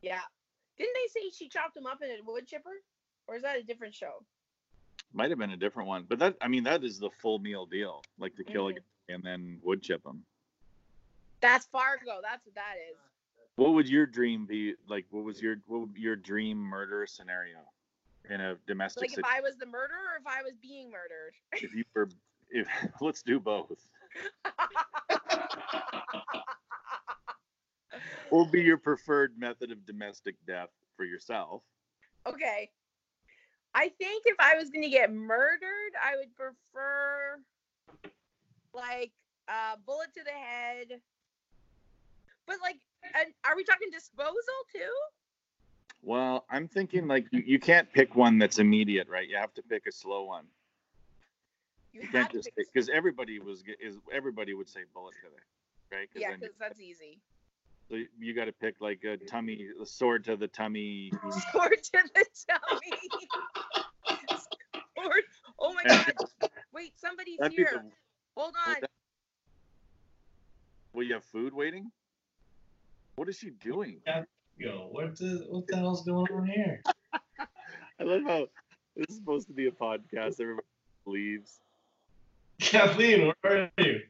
Yeah. Didn't they say she chopped him up in a wood chipper? Or is that a different show? Might have been a different one, but that I mean that is the full meal deal, like to kill a Mhm. guy and then wood chip him. That's Fargo. That's what that is. What would your dream be like? What was your what would your dream murder scenario in a domestic Like if? I was the murderer or if I was being murdered. If you were, if let's do both. What would be your preferred method of domestic death for yourself? okay. I think if I was going to get murdered, I would prefer like a bullet to the head. But like, are we talking disposal too? Well, I'm thinking like you, you can't pick one that's immediate, right? You have to pick a slow one. You, You can't just pick- because everybody was is everybody would say bullet to the right? 'Cause Yeah, because that's easy. so you got to pick like a tummy, a sword to the tummy. Sword to the tummy. Sword. Oh my god. Wait, somebody's That'd here. the, Hold on. that- will you have food waiting? What is she doing? Yo, what the what the hell's going on here? I love how this is supposed to be a podcast. Everybody leaves. Kathleen, where are you?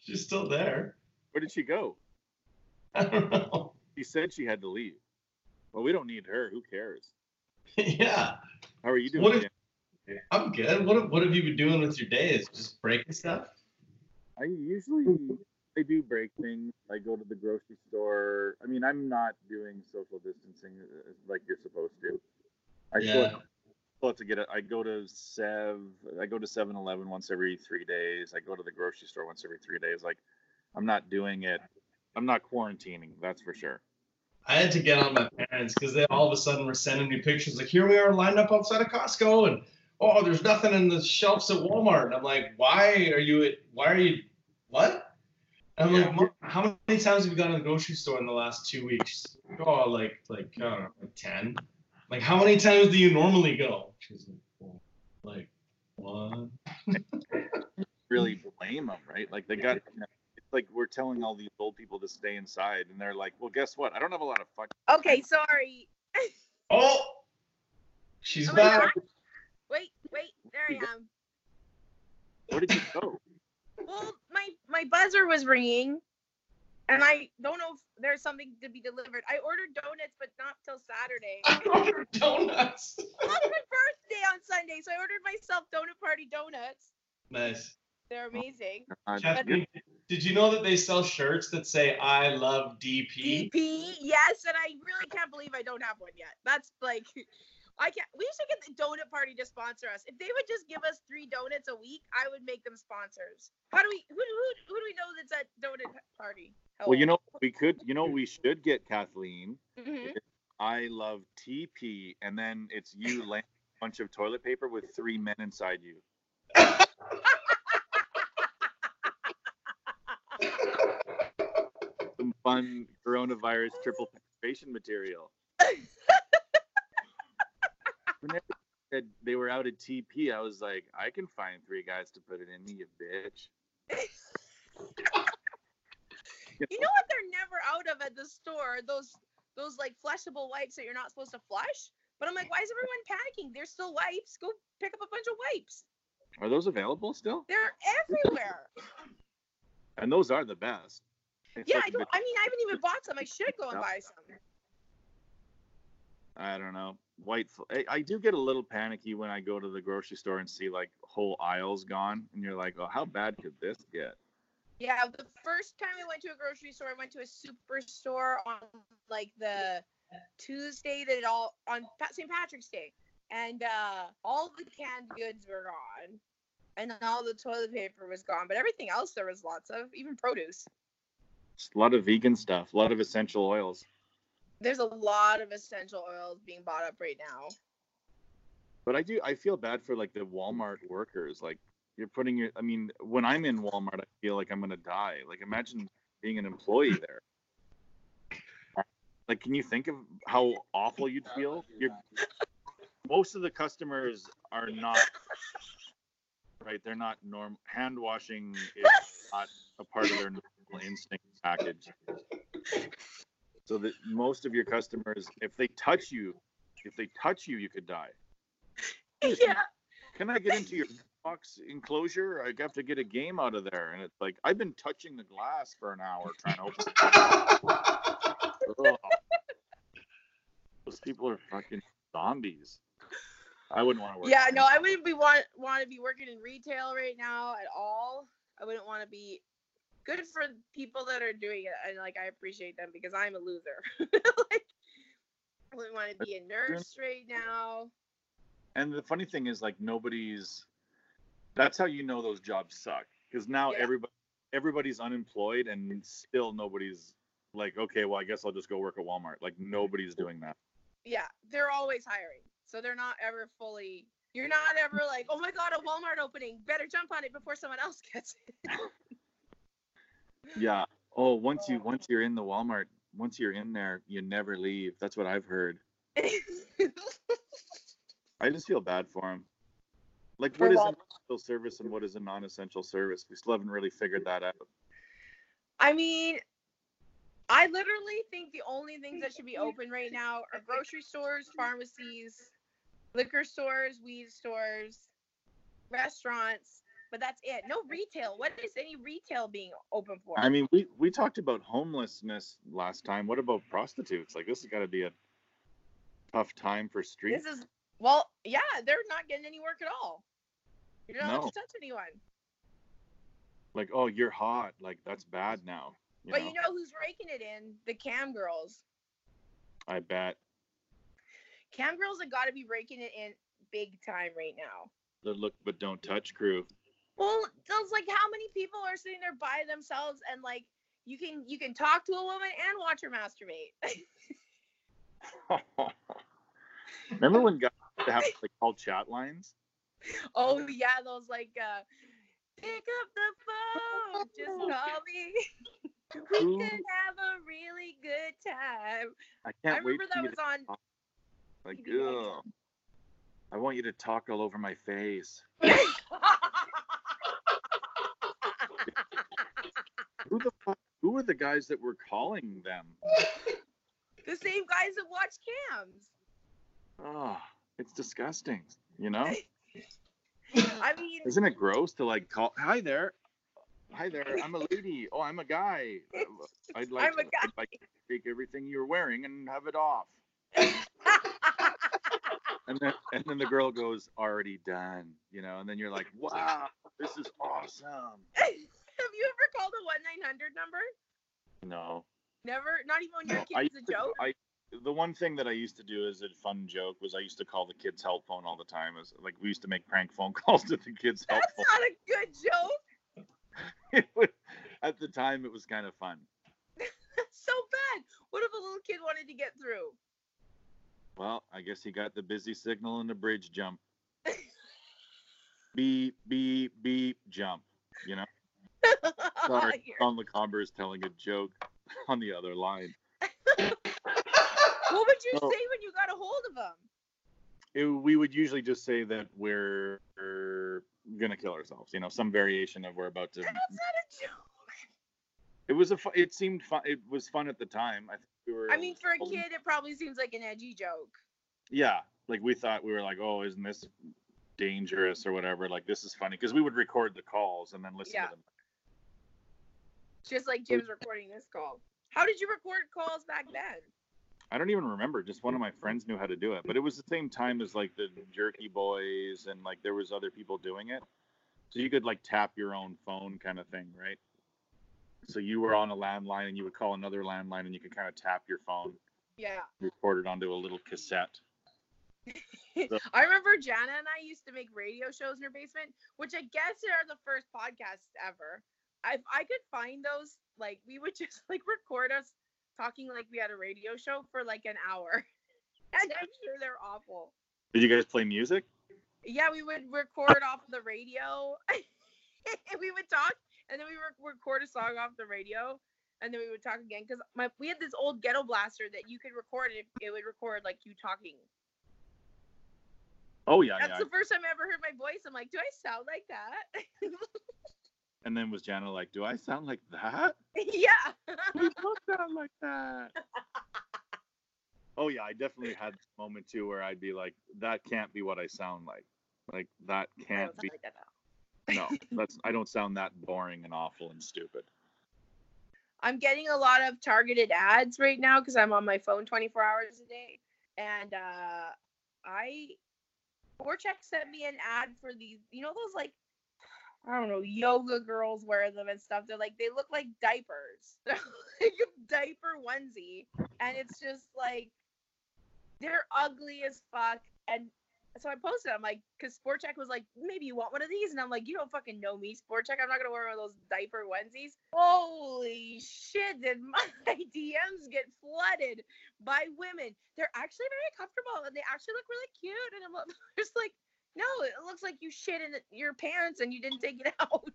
She's still there. Where did she go? I don't know. She said she had to leave. Well, we don't need her. Who cares? yeah. How are you doing? What if- I'm good. What what have you been doing with your days? Just breaking stuff? I usually I do break things. I go to the grocery store. I mean, I'm not doing social distancing uh, like you're supposed to. I Yeah. still have to get it. I go to Sev. I go to 7-Eleven once every three days. I go to the grocery store once every three days. Like, I'm not doing it. I'm not quarantining. That's for sure. I had to get on my parents because they all of a sudden were sending me pictures like, here we are lined up outside of Costco, and oh, there's nothing in the shelves at Walmart. And I'm like, why are you at? Why are you? What? And I'm Yeah. like, "Mom, how many times have you gone to the grocery store in the last two weeks? Oh, like like I don't know, like ten. Like how many times do you normally go? She's like, well, like one. Really blame them, right? Like they got. You know, it's like we're telling all these old people to stay inside, and they're like, "Well, guess what? I don't have a lot of fucking." Okay, sorry. Oh, she's Oh my back. Wait, wait, there I am. Where did you go? Well, my my buzzer was ringing, and I don't know if there's something to be delivered. I ordered donuts, but not till Saturday. I ordered donuts. It's my birthday on Sunday, so I ordered myself donut party donuts. Nice. They're amazing. Uh, Kathleen, did you know that they sell shirts that say "I love DP"? DP, yes, and I really can't believe I don't have one yet. That's like, I can't. We should get the donut party to sponsor us. If they would just give us three donuts a week, I would make them sponsors. How do we? Who, who, who do we know that's at donut party? Well, you know, we could, you know, we should get Kathleen. Mhm. I love TP, and then it's you laying a bunch of toilet paper with three men inside you. Some fun coronavirus triple penetration material. Whenever they said they were out at TP, I was like, I can find three guys to put it in me, you bitch. You know what they're never out of at the store? Those those like flushable wipes that you're not supposed to flush. But I'm like, why is everyone panicking? There's still wipes. Go pick up a bunch of wipes. Are those available still? They're everywhere. And those are the best. It's yeah, I don't. I mean, I haven't even bought some. I should go and buy some. I don't know. White. I, I do get a little panicky when I go to the grocery store and see like whole aisles gone, and you're like, oh, how bad could this get? Yeah, the first time I went to a grocery store, I went to a superstore on like the Tuesday that it all on St. Patrick's Day, and uh, all the canned goods were gone, and all the toilet paper was gone, but everything else there was lots of, even produce. A lot of vegan stuff, a lot of essential oils. There's a lot of essential oils being bought up right now. But I do. I feel bad for like the Walmart workers. Like you're putting your. I mean, when I'm in Walmart, I feel like I'm gonna die. Like imagine being an employee there. Like, can you think of how awful you'd feel? You're, most of the customers are not right. They're not norm. Hand washing is not a part of their normal instinct package. So that most of your customers, if they touch you, if they touch you, you could die. yeah. Can I get into your box enclosure? I have to get a game out of there. And it's like, I've been touching the glass for an hour trying to open it. Those people are fucking zombies. I wouldn't want to work. Yeah, no, I wouldn't be want want to be working in retail right now at all. I wouldn't want to be good for people that are doing it, and like I appreciate them because I'm a loser. like, I wouldn't want to be a nurse right now. And the funny thing is, like, nobody's. That's how you know those jobs suck. Because now Yeah. everybody, everybody's unemployed, and still nobody's like, okay, well, I guess I'll just go work at Walmart. Like, nobody's doing that. Yeah, they're always hiring, so they're not ever fully. You're not ever like, oh my god, a Walmart opening, better jump on it before someone else gets it. Yeah. Oh, once you once you're in the Walmart, once you're in there, you never leave. That's what I've heard. I just feel bad for them. Like, For what is Walmart. Essential service and what is a non-essential service? We still haven't really figured that out. I mean, I literally think the only things that should be open right now are grocery stores, pharmacies, liquor stores, weed stores, restaurants, but that's it. No retail. What is any retail being open for? I mean, we we talked about homelessness last time. What about prostitutes? Like, this has got to be a tough time for street. this is Well, yeah, they're not getting any work at all. You're not allowed No. to touch anyone. Like, oh, you're hot. Like that's bad now. You but know? you know who's raking it in? The cam girls. I bet Cam girls have got to be raking it in big time right now. the look but don't touch crew. Well, those like how many people are sitting there by themselves and like you can you can talk to a woman and watch her masturbate. Remember when guys have like call chat lines? oh yeah, those like uh pick up the phone, just call me. we can have a really good time. I I can't wait remember for that was on like. Ugh. I want you to talk all over my face. Who the fuck? Who are the guys that were calling them? the same guys that watch cams. Oh, it's disgusting. You know? I mean, Isn't it gross to like call? Hi there. Hi there. I'm a lady. Oh, I'm a guy. I'd like, to, guy. I'd like to take everything you're wearing and have it off. And then and then the girl goes, already done. You know, and then you're like, wow, this is awesome. have you ever called a one nine hundred number? No. Never, not even when your no. I kid's a joke. I the one thing that I used to do as a fun joke was I used to call the kids' help phone all the time. Is like we used to make prank phone calls to the kids' help That's phone. not a good joke. Was- At the time, it was kind of fun. That's so bad. What if a little kid wanted to get through? Well, I guess he got the busy signal and the bridge jump. beep, beep, beep, jump. You know? Sorry, You're- LeComber is telling a joke on the other line. What would you say when you got a hold of him? It, we would usually just say that we're, we're gonna kill ourselves. You know, some variation of we're about to. That's not a joke. It was a. fu- It seemed fun. It was fun at the time. I think we were. I mean, for a kid, it probably seems like an edgy joke. Yeah, like we thought we were like, oh, isn't this dangerous or whatever? Like this is funny because we would record the calls and then listen Yeah. to them. Just like Jim's recording this call. How did you record calls back then? I don't even remember. Just one of my friends knew how to do it, but it was the same time as like the Jerky Boys and like there was other people doing it. So you could like tap your own phone kind of thing, right? So you were on a landline and you would call another landline and you could kind of tap your phone, Yeah. record it onto a little cassette. I remember Jana and I used to make radio shows in her basement, which I guess are the first podcasts ever. If I could find those, like we would just like record us talking like we had a radio show for like an hour. and I'm sure they're awful. Did you guys play music? Yeah, we would record off the radio. and we would talk, and then we would record a song off the radio, and then we would talk again. Because my we had this old ghetto blaster that you could record, and it, it would record like you talking. Oh yeah, That's yeah. the first time I ever heard my voice. I'm like, do I sound like that? And then was Jana like, "Do I sound like that?" yeah. We don't sound like that. oh yeah, I definitely had this moment too where I'd be like, "That can't be what I sound like. Like that can't be." like that. No, that's I don't sound that boring and awful and stupid. I'm getting a lot of targeted ads right now because I'm on my phone 24 hours a day. And uh, I, Sport Chek sent me an ad for these, you know, those like, I don't know, yoga girls wear them and stuff. They're like, they look like diapers. They're like a diaper onesie. And it's just like, they're ugly as fuck. And so I posted, I'm like, because Sport Chek was like, maybe you want one of these. And I'm like, you don't fucking know me, Sport Chek. I'm not going to wear one of those diaper onesies. Holy shit, did my DMs get flooded by women? They're actually very comfortable and they actually look really cute. And I'm just like, no, it looks like you shit in your pants and you didn't take it out.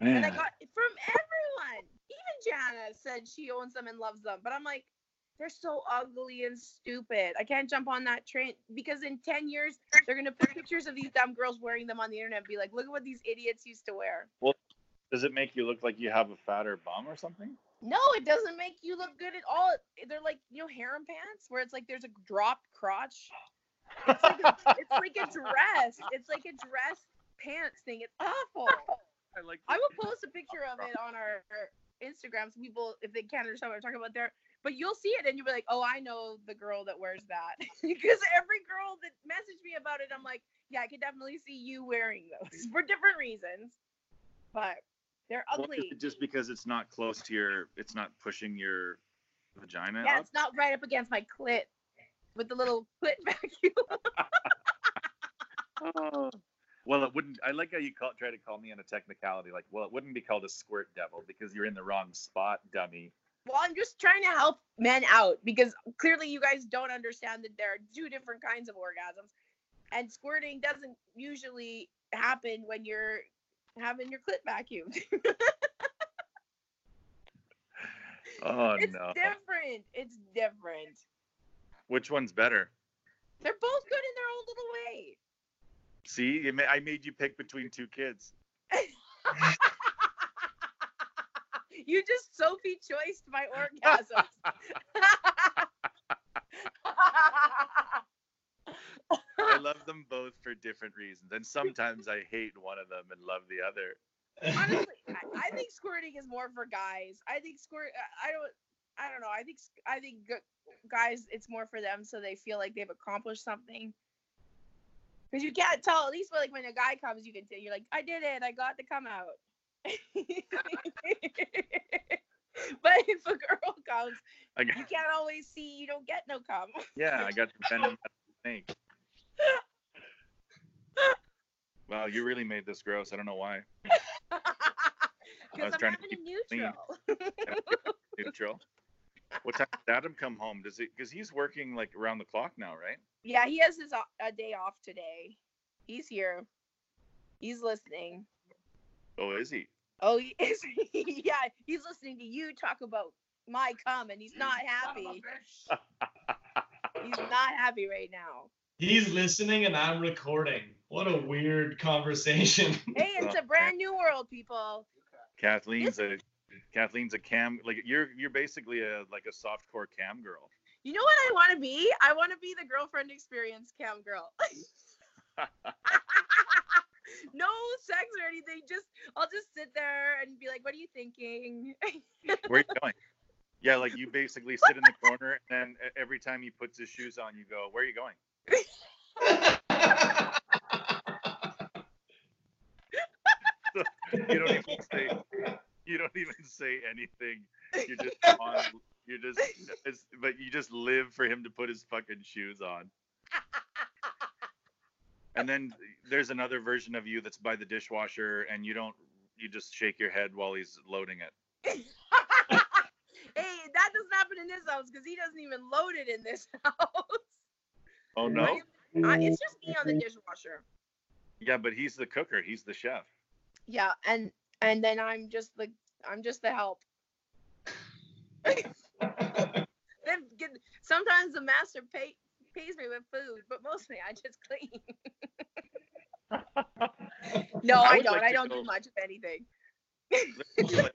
And I got from everyone. Even Jana said she owns them and loves them. But I'm like, they're so ugly and stupid. I can't jump on that train because in 10 years, they're going to put pictures of these dumb girls wearing them on the internet and be like, look at what these idiots used to wear. Well, does it make you look like you have a fatter bum or something? No, it doesn't make you look good at all. They're like, you know, harem pants where it's like there's a dropped crotch. It's like a, it's like a dress. It's like a dress pants thing. It's awful. I like. I will post a picture of it on our, our Instagram so people, if they can't understand what I'm talking about there. But you'll see it and you'll be like, oh, I know the girl that wears that. because every girl that messaged me about it, I'm like, yeah, I could definitely see you wearing those for different reasons. But they're ugly. is it just because it's not close to your, it's not pushing your vagina yeah, up? it's not right up against my clit with the little clit vacuum. Oh. Well, it wouldn't. I like how you call, try to call me on a technicality. Like, well, it wouldn't be called a squirt devil because you're in the wrong spot, dummy. Well, I'm just trying to help men out because clearly you guys don't understand that there are two different kinds of orgasms. And squirting doesn't usually happen when you're having your clit vacuumed. Oh it's no. It's different. It's different. Which one's better? They're both good in their own little way. See, I made you pick between two kids. you just Sophie choiced my orgasms. I love them both for different reasons, and sometimes I hate one of them and love the other. Honestly, I, I think squirting is more for guys. I think squirt. I don't. I don't know. I think. I think guys, it's more for them, so they feel like they've accomplished something. Because you can't tell. At least, like when a guy comes, you can tell. You're like, I did it. I got to come out. but if a girl comes, I got, you can't always see. You don't get no come. yeah, I got the venom snake. Wow, you really made this gross. I don't know why. Because was I'm trying to keep a neutral. Neutral. What time did Adam come home? Does he? Because he's working like around the clock now, right? Yeah, he has his uh, a day off today. He's here. He's listening. Oh, is he? Oh, he is. yeah, he's listening to you talk about my cum, and he's not happy. He's not happy right now. He's listening and I'm recording. What a weird conversation. Hey, it's a brand new world, people. Kathleen's a Kathleen's a cam like you're you're basically a like a soft core cam girl. You know what I want to be? I want to be the girlfriend experience cam girl. no sex or anything. Just I'll just sit there and be like, "What are you thinking?" Where are you going? Yeah, like you basically sit in the corner and then every time he puts his shoes on, you go, "Where are you going?" You don't even say you don't even say anything. You're just on. You're just, but you just live for him to put his fucking shoes on. And then there's another version of you that's by the dishwasher, and you don't. You just shake your head while he's loading it. hey, that doesn't happen in this house because he doesn't even load it in this house. Oh no. I, it's just me on the dishwasher. Yeah, but he's the cooker. He's the chef. Yeah, and and then I'm just the I'm just the help. Then get, sometimes the master pay, pays me with food, but mostly I just clean. no, I I, don't. like I don't go- do much of anything.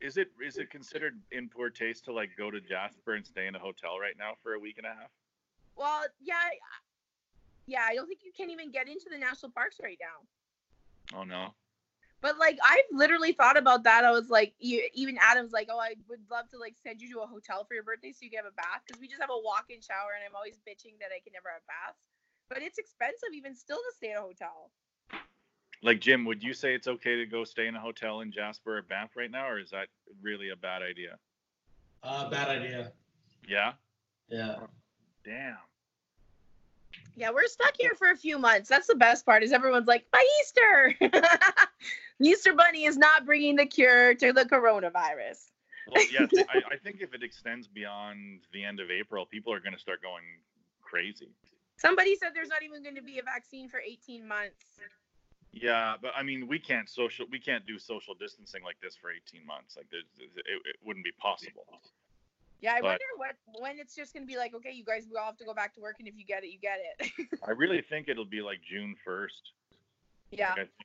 Is it is it considered in poor taste to like go to Jasper and stay in a hotel right now for a week and a half? Well, yeah, yeah. I don't think you can even get into the national parks right now. Oh no. But like I've literally thought about that. I was like, you, even Adam's like, oh, I would love to like send you to a hotel for your birthday so you can have a bath because we just have a walk-in shower and I'm always bitching that I can never have baths. But it's expensive even still to stay at a hotel. Like Jim, would you say it's okay to go stay in a hotel in Jasper or Banff right now, or is that really a bad idea? uh, bad idea. Yeah. Yeah. Damn. Yeah, we're stuck here for a few months. That's the best part. Is everyone's like, by Easter, Easter Bunny is not bringing the cure to the coronavirus. Well, yeah. I, I think if it extends beyond the end of April, people are going to start going crazy. Somebody said there's not even going to be a vaccine for 18 months. Yeah, but I mean, we can't social, we can't do social distancing like this for 18 months. Like, it, it wouldn't be possible. Yeah, I But- wonder what when it's just going to be like, okay, you guys, we all have to go back to work, and if you get it, you get it. I really think it'll be like June 1st. yeah. Like, I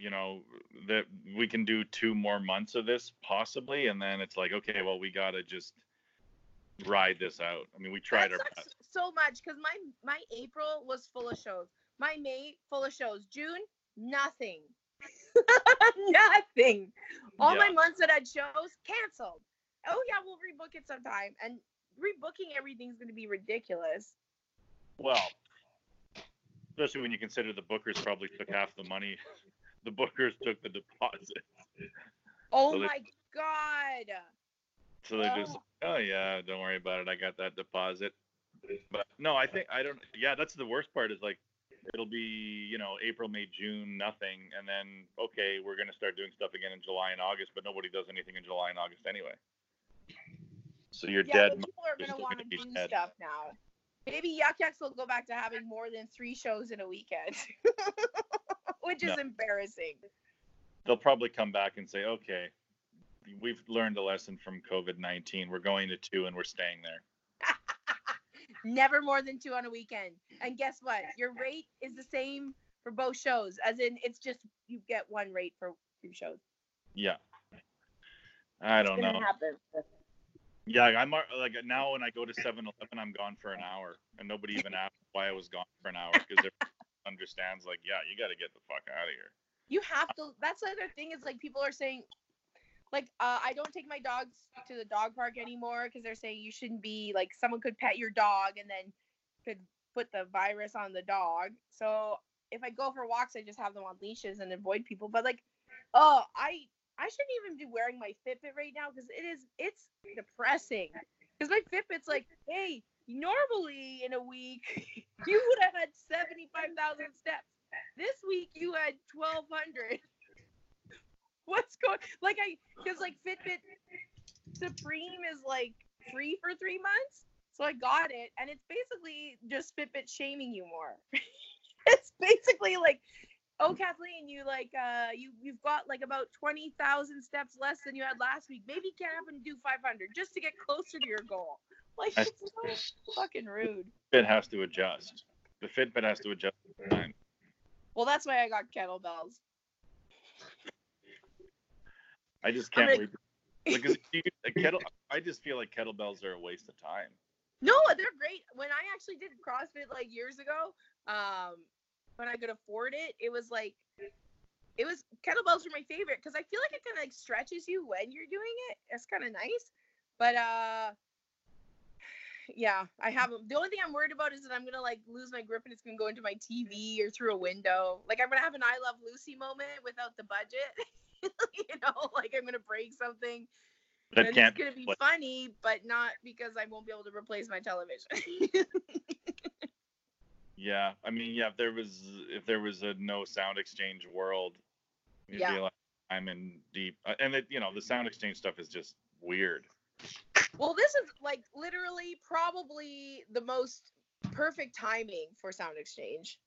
you know, that we can do two more months of this possibly, and then it's like, okay, well, we gotta just ride this out. I mean, we tried that our sucks best. so much because my my April was full of shows. My May full of shows. June nothing, nothing. All my months that had shows canceled. Oh yeah, we'll rebook it sometime, and rebooking everything's going to be ridiculous. Well, especially when you consider the bookers probably took half the money. The bookers took the deposit. Oh So they- my god. So just, Oh. oh yeah, don't worry about it. I got that deposit. But no, I think I don't. Yeah, that's the worst part. Is like it'll be you know April, May, June, nothing, and then okay, we're gonna start doing stuff again in July and August, but nobody does anything in July and August anyway. So you're Yeah, dead. people are going to want to do heads. stuff now. Maybe Yuk Yuk's will go back to having more than three shows in a weekend, which is No. embarrassing. They'll probably come back and say, okay, we've learned a lesson from COVID 19. We're going to two and we're staying there. Never more than two on a weekend. And guess what? Your rate is the same for both shows, as in it's just you get one rate for two shows. Yeah. I don't know. happen. Yeah, I'm uh, like now when I go to 7-Eleven, I'm gone for an hour, and nobody even asked why I was gone for an hour because everyone understands. Like, yeah, you got to get the fuck out of here. You have to. That's the other thing is like people are saying, like uh, I don't take my dogs to the dog park anymore because they're saying you shouldn't be like someone could pet your dog and then could put the virus on the dog. So if I go for walks, I just have them on leashes and avoid people. But like, oh, I I shouldn't even be wearing my Fitbit right now because it is it's depressing. Because my Fitbit's like, hey, normally in a week you would have had seventy five thousand steps. This week you had twelve hundred. What's going like I because like Fitbit Supreme is like free for three months. So I got it and it's basically just Fitbit shaming you more. it's basically like, oh Kathleen, you like uh you you've got like about twenty thousand steps less than you had last week. Maybe get up and do five hundred just to get closer to your goal. Like I- it's so fucking rude. Fit has to adjust. The Fitbit has to adjust. to. Well that's why I got kettlebells. I just can't like- wait. Because you, a kettle, I just feel like kettlebells are a waste of time. No, they're great. When I actually did CrossFit like years ago, um, when I could afford it, it was like it was kettlebells were my favorite because I feel like it kind of like stretches you when you're doing it. It's kind of nice, but uh, yeah, I have. The only thing I'm worried about is that I'm gonna like lose my grip and it's gonna go into my TV or through a window. Like I'm gonna have an I Love Lucy moment without the budget. you know, like I'm gonna break something. That can't. it's gonna be funny, but not because I won't be able to replace my television. Yeah, I mean, yeah. If there was, if there was a no sound exchange world, you'd Yeah. be like, I'm in deep. uh, And it, you know, the sound exchange stuff is just weird. well, this is like literally probably the most perfect timing for Sound Exchange.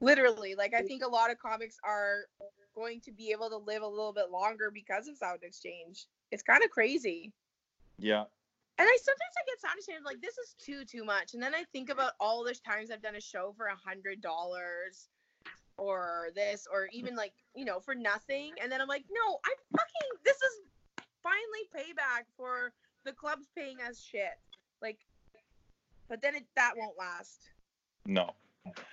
Literally, like I think a lot of comics are going to be able to live a little bit longer because of Sound Exchange. It's kind of crazy. Yeah. And I sometimes I get sound exchange like this is too too much, and then I think about all those times I've done a show for a hundred dollars, or this, or even like you know for nothing, and then I'm like, no, I'm fucking. This is finally payback for the clubs paying us shit. Like, but then it that won't last. No.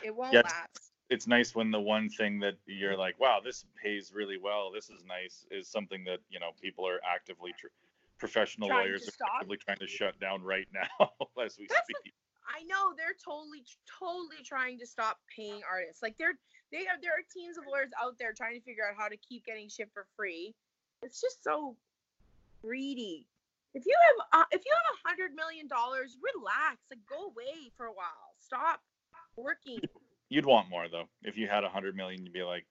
It won't Yeah. last. It's nice when the one thing that you're like, wow, this pays really well. This is nice. Is something that you know people are actively. Tr- professional Trying lawyers are probably trying to shut down right now as we That's speak. I know they're totally totally trying to stop paying artists. Like they're they are there are teams of lawyers out there trying to figure out how to keep getting shit for free. It's just so greedy. If you have uh, if you have a hundred million dollars, relax. Like go away for a while. Stop working. You'd want more though. If you had a hundred million, you'd be like,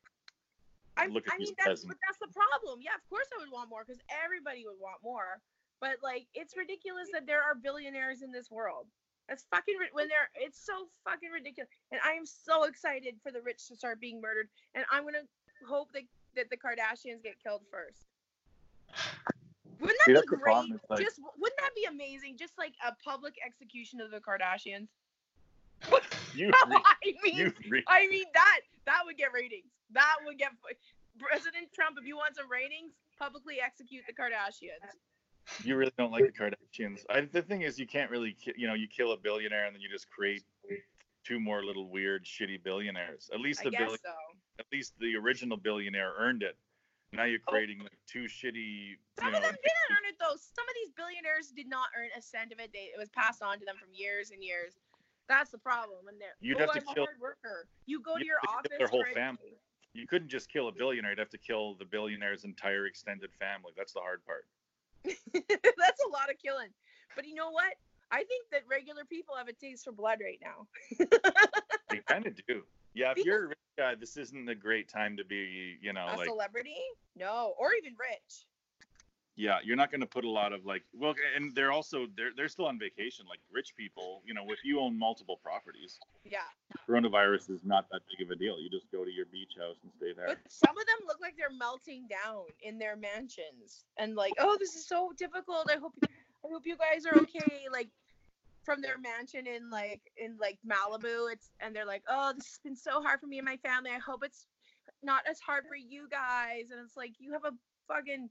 I, Look at I these mean that's peasants. that's the problem. Yeah, of course I would want more because everybody would want more. But like it's ridiculous that there are billionaires in this world. That's fucking when they're it's so fucking ridiculous. And I am so excited for the rich to start being murdered. And I'm gonna hope that that the Kardashians get killed first. Wouldn't that that's be great? like- Just wouldn't that be amazing? Just like a public execution of the Kardashians. you, I mean, you, I mean that that would get ratings. That would get President Trump. If you want some ratings, publicly execute the Kardashians. you really don't like the Kardashians. I, the thing is, you can't really, you know, you kill a billionaire and then you just create two more little weird, shitty billionaires. At least the so. at least the original billionaire earned it. Now you're oh. creating like two shitty. Some you know, of them didn't earn it though. Some of these billionaires did not earn a cent of it. They, it was passed on to them from years and years. That's the problem. And they're You'd oh, have to I'm kill- a hard worker. You go to your office. their whole family. You couldn't just kill a billionaire. You'd have to kill the billionaire's entire extended family. That's the hard part. That's a lot of killing. But you know what? I think that regular people have a taste for blood right now. They kind of do. Yeah, if you're a rich guy, this isn't a great time to be, you know, a like, celebrity? No, or even rich. Yeah, you're not going to put a lot of like, well, and they're also they're they're still on vacation. Like rich people, you know, if you own multiple properties, Yeah. coronavirus is not that big of a deal. You just go to your beach house and stay there. But some of them look like they're melting down in their mansions and like, oh, this is so difficult. I hope I hope you guys are okay. Like from their mansion in like in like Malibu, it's and they're like, oh, this has been so hard for me and my family. I hope it's not as hard for you guys. And it's like you have a fucking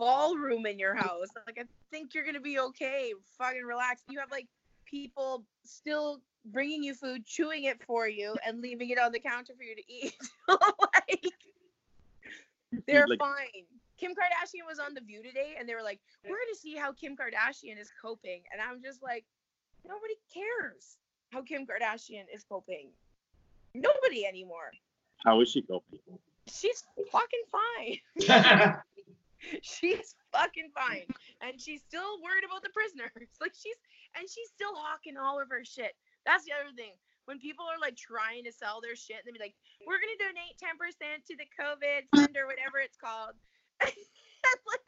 ballroom in your house. Like I think you're gonna be okay. Fucking relax. You have like people still bringing you food, chewing it for you, and leaving it on the counter for you to eat. like they're Like- fine. Kim Kardashian was on The View today, and they were like, "We're going to see how Kim Kardashian is coping," and I'm just like, nobody cares how Kim Kardashian is coping. Nobody anymore. How is she coping? She's fucking fine. she's fucking fine, and she's still worried about the prisoners. Like she's and she's still hawking all of her shit. That's the other thing. When people are like trying to sell their shit, they be like, "We're gonna donate ten percent to the COVID fund or whatever it's called." That's like,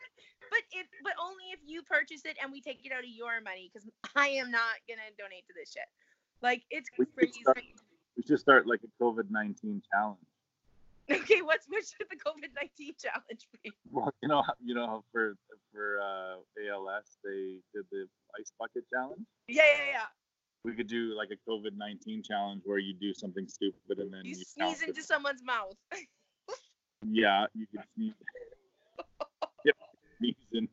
but if but only if you purchase it and we take it out of your money, because I am not gonna donate to this shit. Like it's We should crazy. start- We should start like a COVID nineteen challenge. Okay, what's what should the COVID nineteen challenge be? Well, you know, you know, for for uh, ALS they did the ice bucket challenge. Yeah, yeah, yeah. We could do like a COVID nineteen challenge where you do something stupid and then You you, sneeze count it. into someone's mouth. Yeah, you could sneeze. yep, sneeze in.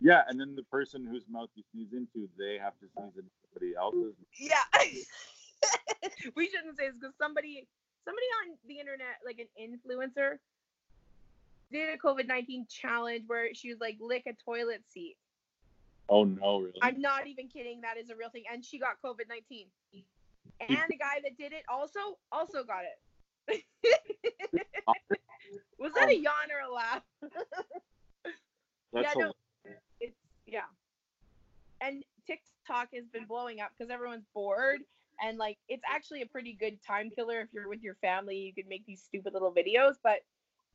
Yeah, and then the person whose mouth you sneeze into, they have to sneeze into somebody else's. Yeah. we shouldn't say this because somebody somebody on the internet, like an influencer, did a COVID nineteen challenge where she was like lick a toilet seat. Oh no, really? I'm not even kidding. That is a real thing, and she got COVID nineteen. And the guy that did it also also got it. Was that a yawn or a laugh? That's yeah, no. It's yeah. And TikTok has been blowing up because everyone's bored and like it's actually a pretty good time killer if you're with your family. You could make these stupid little videos. But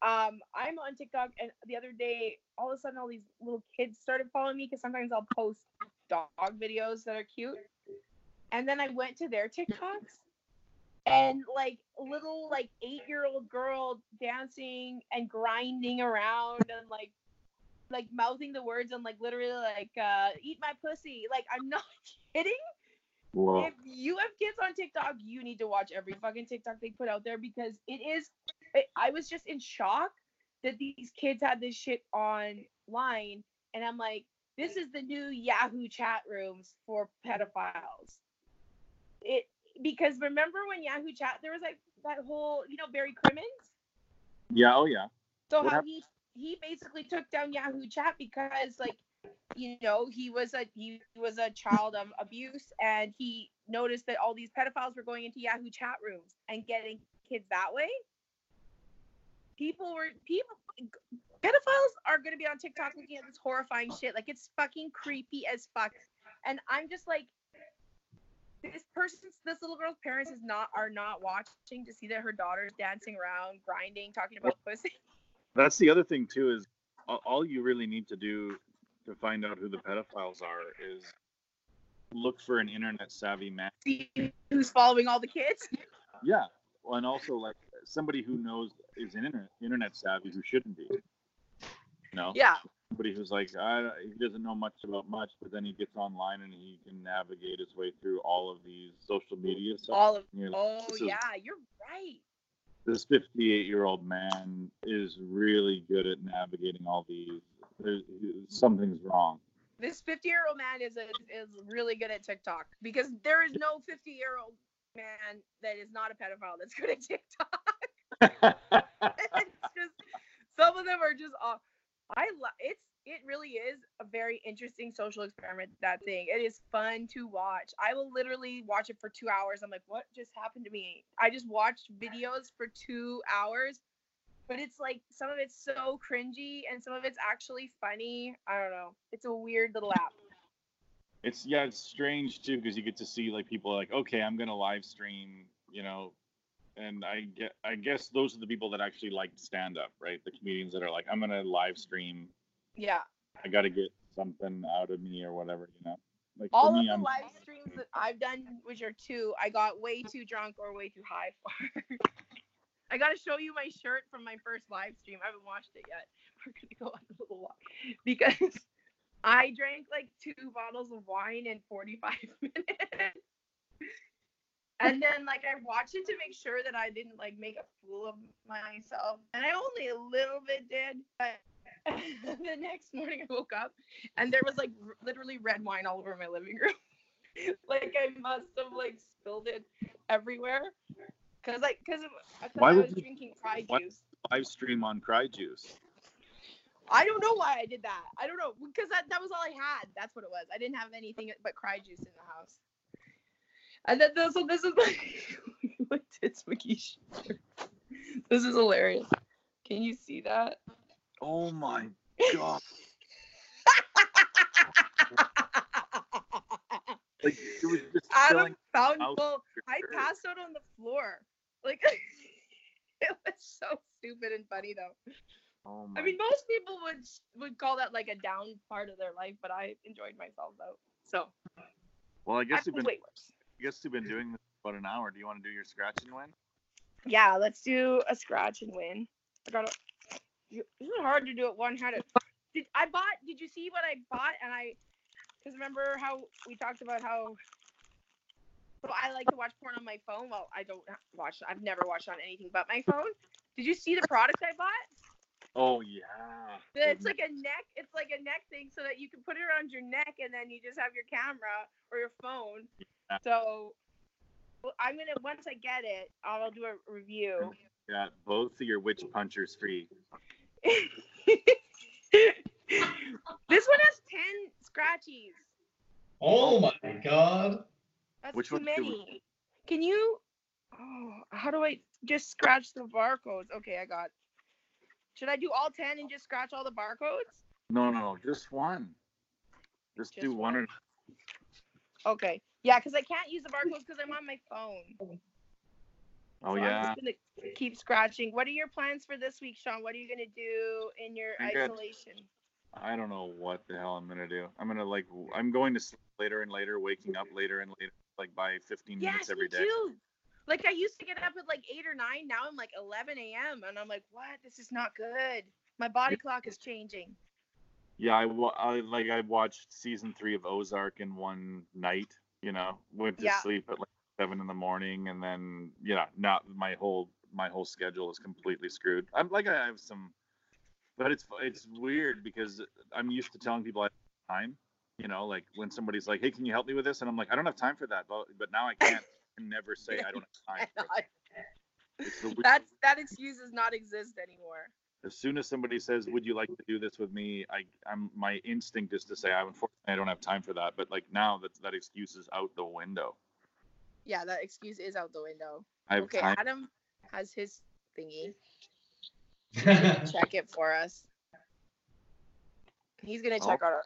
um, I'm on TikTok and the other day, all of a sudden, all these little kids started following me because sometimes I'll post dog videos that are cute. And then I went to their TikToks and like little like eight year old girl dancing and grinding around and like like mouthing the words and like literally like uh eat my pussy like i'm not kidding Whoa. if you have kids on tiktok you need to watch every fucking tiktok they put out there because it is it, i was just in shock that these kids had this shit online and i'm like this is the new yahoo chat rooms for pedophiles it because remember when yahoo chat there was like that whole you know barry crimmins Yeah. Oh yeah. so What how hap- he he basically took down Yahoo Chat because like you know he was a he was a child of abuse and he noticed that all these pedophiles were going into Yahoo chat rooms and getting kids that way. People were people pedophiles are gonna be on TikTok looking at this horrifying shit. Like it's fucking creepy as fuck. And I'm just like this person's this little girl's parents is not are not watching to see that her daughter's dancing around, grinding, talking about pussy. That's the other thing too is all you really need to do to find out who the pedophiles are is look for an internet savvy man. see who's following all the kids. Yeah. Well, and also like somebody who knows is internet internet savvy who shouldn't be. You know. Yeah. Somebody who's like I, he doesn't know much about much, but then he gets online and he can navigate his way through all of these social media stuff. All of You're like, oh is- yeah, you're right. this 58 year old man is really good at navigating all these. There's, something's wrong. This 50 year old man is a, is really good at TikTok because there is no 50 year old man that is not a pedophile that's good at TikTok. it's just some of them are just off. I love it's it really is a very interesting social experiment. That thing, it is fun to watch. I will literally watch it for two hours. I'm like, what just happened to me? I just watched videos for two hours, but it's like some of it's so cringy and some of it's actually funny. I don't know. It's a weird little app. It's yeah, it's strange too because you get to see like people like, okay, I'm gonna live stream, you know, and I get I guess those are the people that actually like stand up, right? The comedians that are like, I'm gonna live stream. Yeah. I got to get something out of me or whatever, you know. Like All me, of the I'm live streams that I've done, which are two, I got way too drunk or way too high for. I gotta show you my shirt from my first live stream. I haven't watched it yet. We're gonna go on a little walk because I drank like two bottles of wine in 45 minutes. And then like I watched it to make sure that I didn't like make a fool of myself. And I only a little bit did. But the next morning I woke up and there was like r- literally red wine all over my living room. like I must have like spilled it everywhere. Cause like, cause I Why I was you- drinking cry juice. live stream on Cry Juice. I don't know why I did that. I don't know because that, that was all I had. That's what it was. I didn't have anything but cry juice in the house. And then this, so this is like what tits McGee. This is hilarious. Can you see that? Oh my god! Like it was just Adam found well, I passed out on the floor. Like it was so stupid and funny though. Oh my I mean, most people would would call that like a down part of their life, but I enjoyed myself though. So well, I guess I've you've been. I guess you've been doing this for about an hour. Do you want to do your scratch and win? Yeah, let's do a scratch and win. I you- It's hard to do it one handed. Did I bought? Did you see what I bought? And I, because remember how we talked about how. So I like to watch porn on my phone. Well, I don't watch. I've never watched on anything but my phone. Did you see the product I bought? Oh yeah. It's like a neck. It's like a neck thing, so that you can put it around your neck, and then you just have your camera or your phone. Yeah. So, well, I'm gonna once I get it, I'll do a review. Yeah, both of your witch punchers free. this one has 10 scratchies. Oh my god. That's Which too one do we- many. Can you? Oh, how do I just scratch the barcodes? Okay, I got. Should I do all 10 and just scratch all the barcodes? No, no, no, just one. Just, Just do one or one. Okay. Yeah, because I can't use the barcodes because I'm on my phone. oh So I'm yeah. just gonna keep scratching. What are your plans for this week, Sean? What are you gonna do in your I'm good. isolation? I don't know what the hell I'm gonna do. I'm gonna like I'm going to sleep later and later, waking up later and later, like by 15 Yes, minutes every me day. too. Like I used to get up at like eight or nine. Now I'm like 11 a.m. and I'm like, what? This is not good. My body clock is changing. Yeah, I, I like I watched season three of Ozark in one night. You know, went to Yeah. sleep at like seven in the morning, and then yeah, now my whole my whole schedule is completely screwed. I'm like I have some, but it's it's weird because I'm used to telling people I have time. You know, like when somebody's like, "Hey, can you help me with this?" and I'm like, "I don't have time for that," but but now I can't I never say I don't have time. For it. It's the weird- That's that excuse does not exist anymore. as soon as somebody says, "Would you like to do this with me?" I, I'm my instinct is to say, "I unfortunately I don't have time for that." But like now that that excuse is out the window. Yeah, that excuse is out the window. I have Okay, time. Adam has his thingy. Check it for us. He's gonna check out our.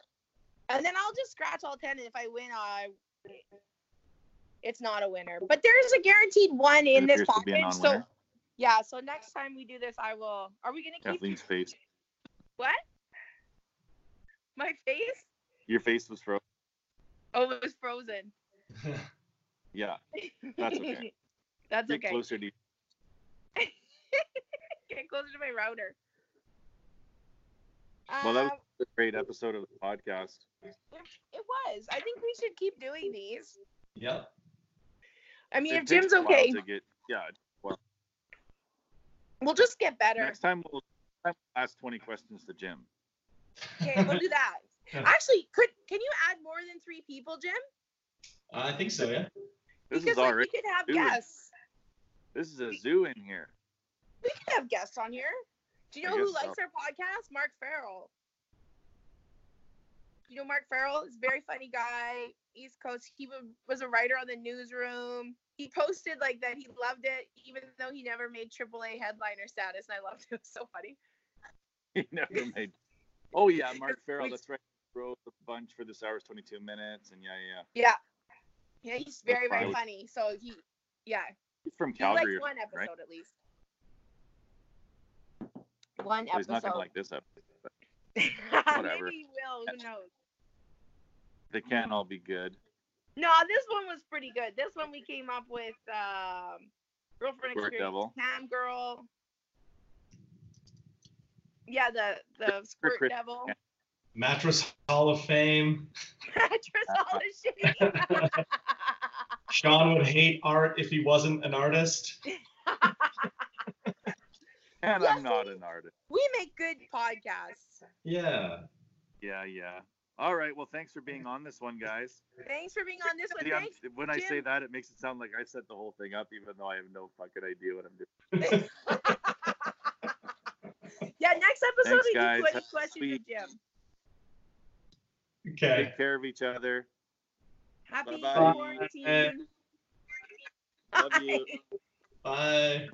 And then I'll just scratch all ten, and if I win, I. It's not a winner, but there's a guaranteed one in this appears to be a package. So yeah, so next time we do this, I will. Are we gonna keep Kathleen's face. what? My face? Your face was frozen. Oh, it was frozen. Yeah. That's okay. That's Get okay. closer to. Get closer to my router. Well, that was Um, a great episode of the podcast. it, it was. I think we should keep doing these. yep. I mean, It if Jim's okay, To get, yeah. Well, we'll just get better. next time we'll, next time we'll ask 20 questions to Jim. Okay, we'll do that. Actually, could can you add more than three people, Jim? I think so, yeah. This because is like, already. we could have doing- guests. This is a zoo in here. We could have guests on here. Do you know who so. likes our podcast? Mark Farrell. Do you know Mark Farrell? He's a very funny guy. East Coast. He was a writer on the newsroom. He posted like that he loved it, even though he never made AAA headliner status, and I loved it. It was so funny. he never made. Oh yeah, Mark Farrell. That's right. Wrote a bunch for this hour's 22 minutes, and yeah, yeah. Yeah. Yeah, he's very, very funny. So he, yeah, He's from he liked Calgary, one episode right? at least. One So he's not episode. gonna like this episode. but whatever. Maybe he will. Who knows? They can't all be good. No, this one was pretty good. This one we came up with um, girlfriend Squirt experience, Devil. cam girl. Yeah, the the squirt Chris- devil. yeah. Mattress Hall of Fame. Mattress all the shit. Sean would hate art if he wasn't an artist. And Yes, I'm not an artist. we make good podcasts. Yeah. Yeah, yeah. All right. Well, thanks for being on this one, guys. Thanks for being on this one. See, Thanks. when I say that, it makes it sound like I set the whole thing up, even though I have no fucking idea what I'm doing. Yeah, next episode Thanks, we guys. do 20 Have questions sweet- Jim. Okay. Take care of each other. Happy Bye-bye. quarantine. Love you. Bye.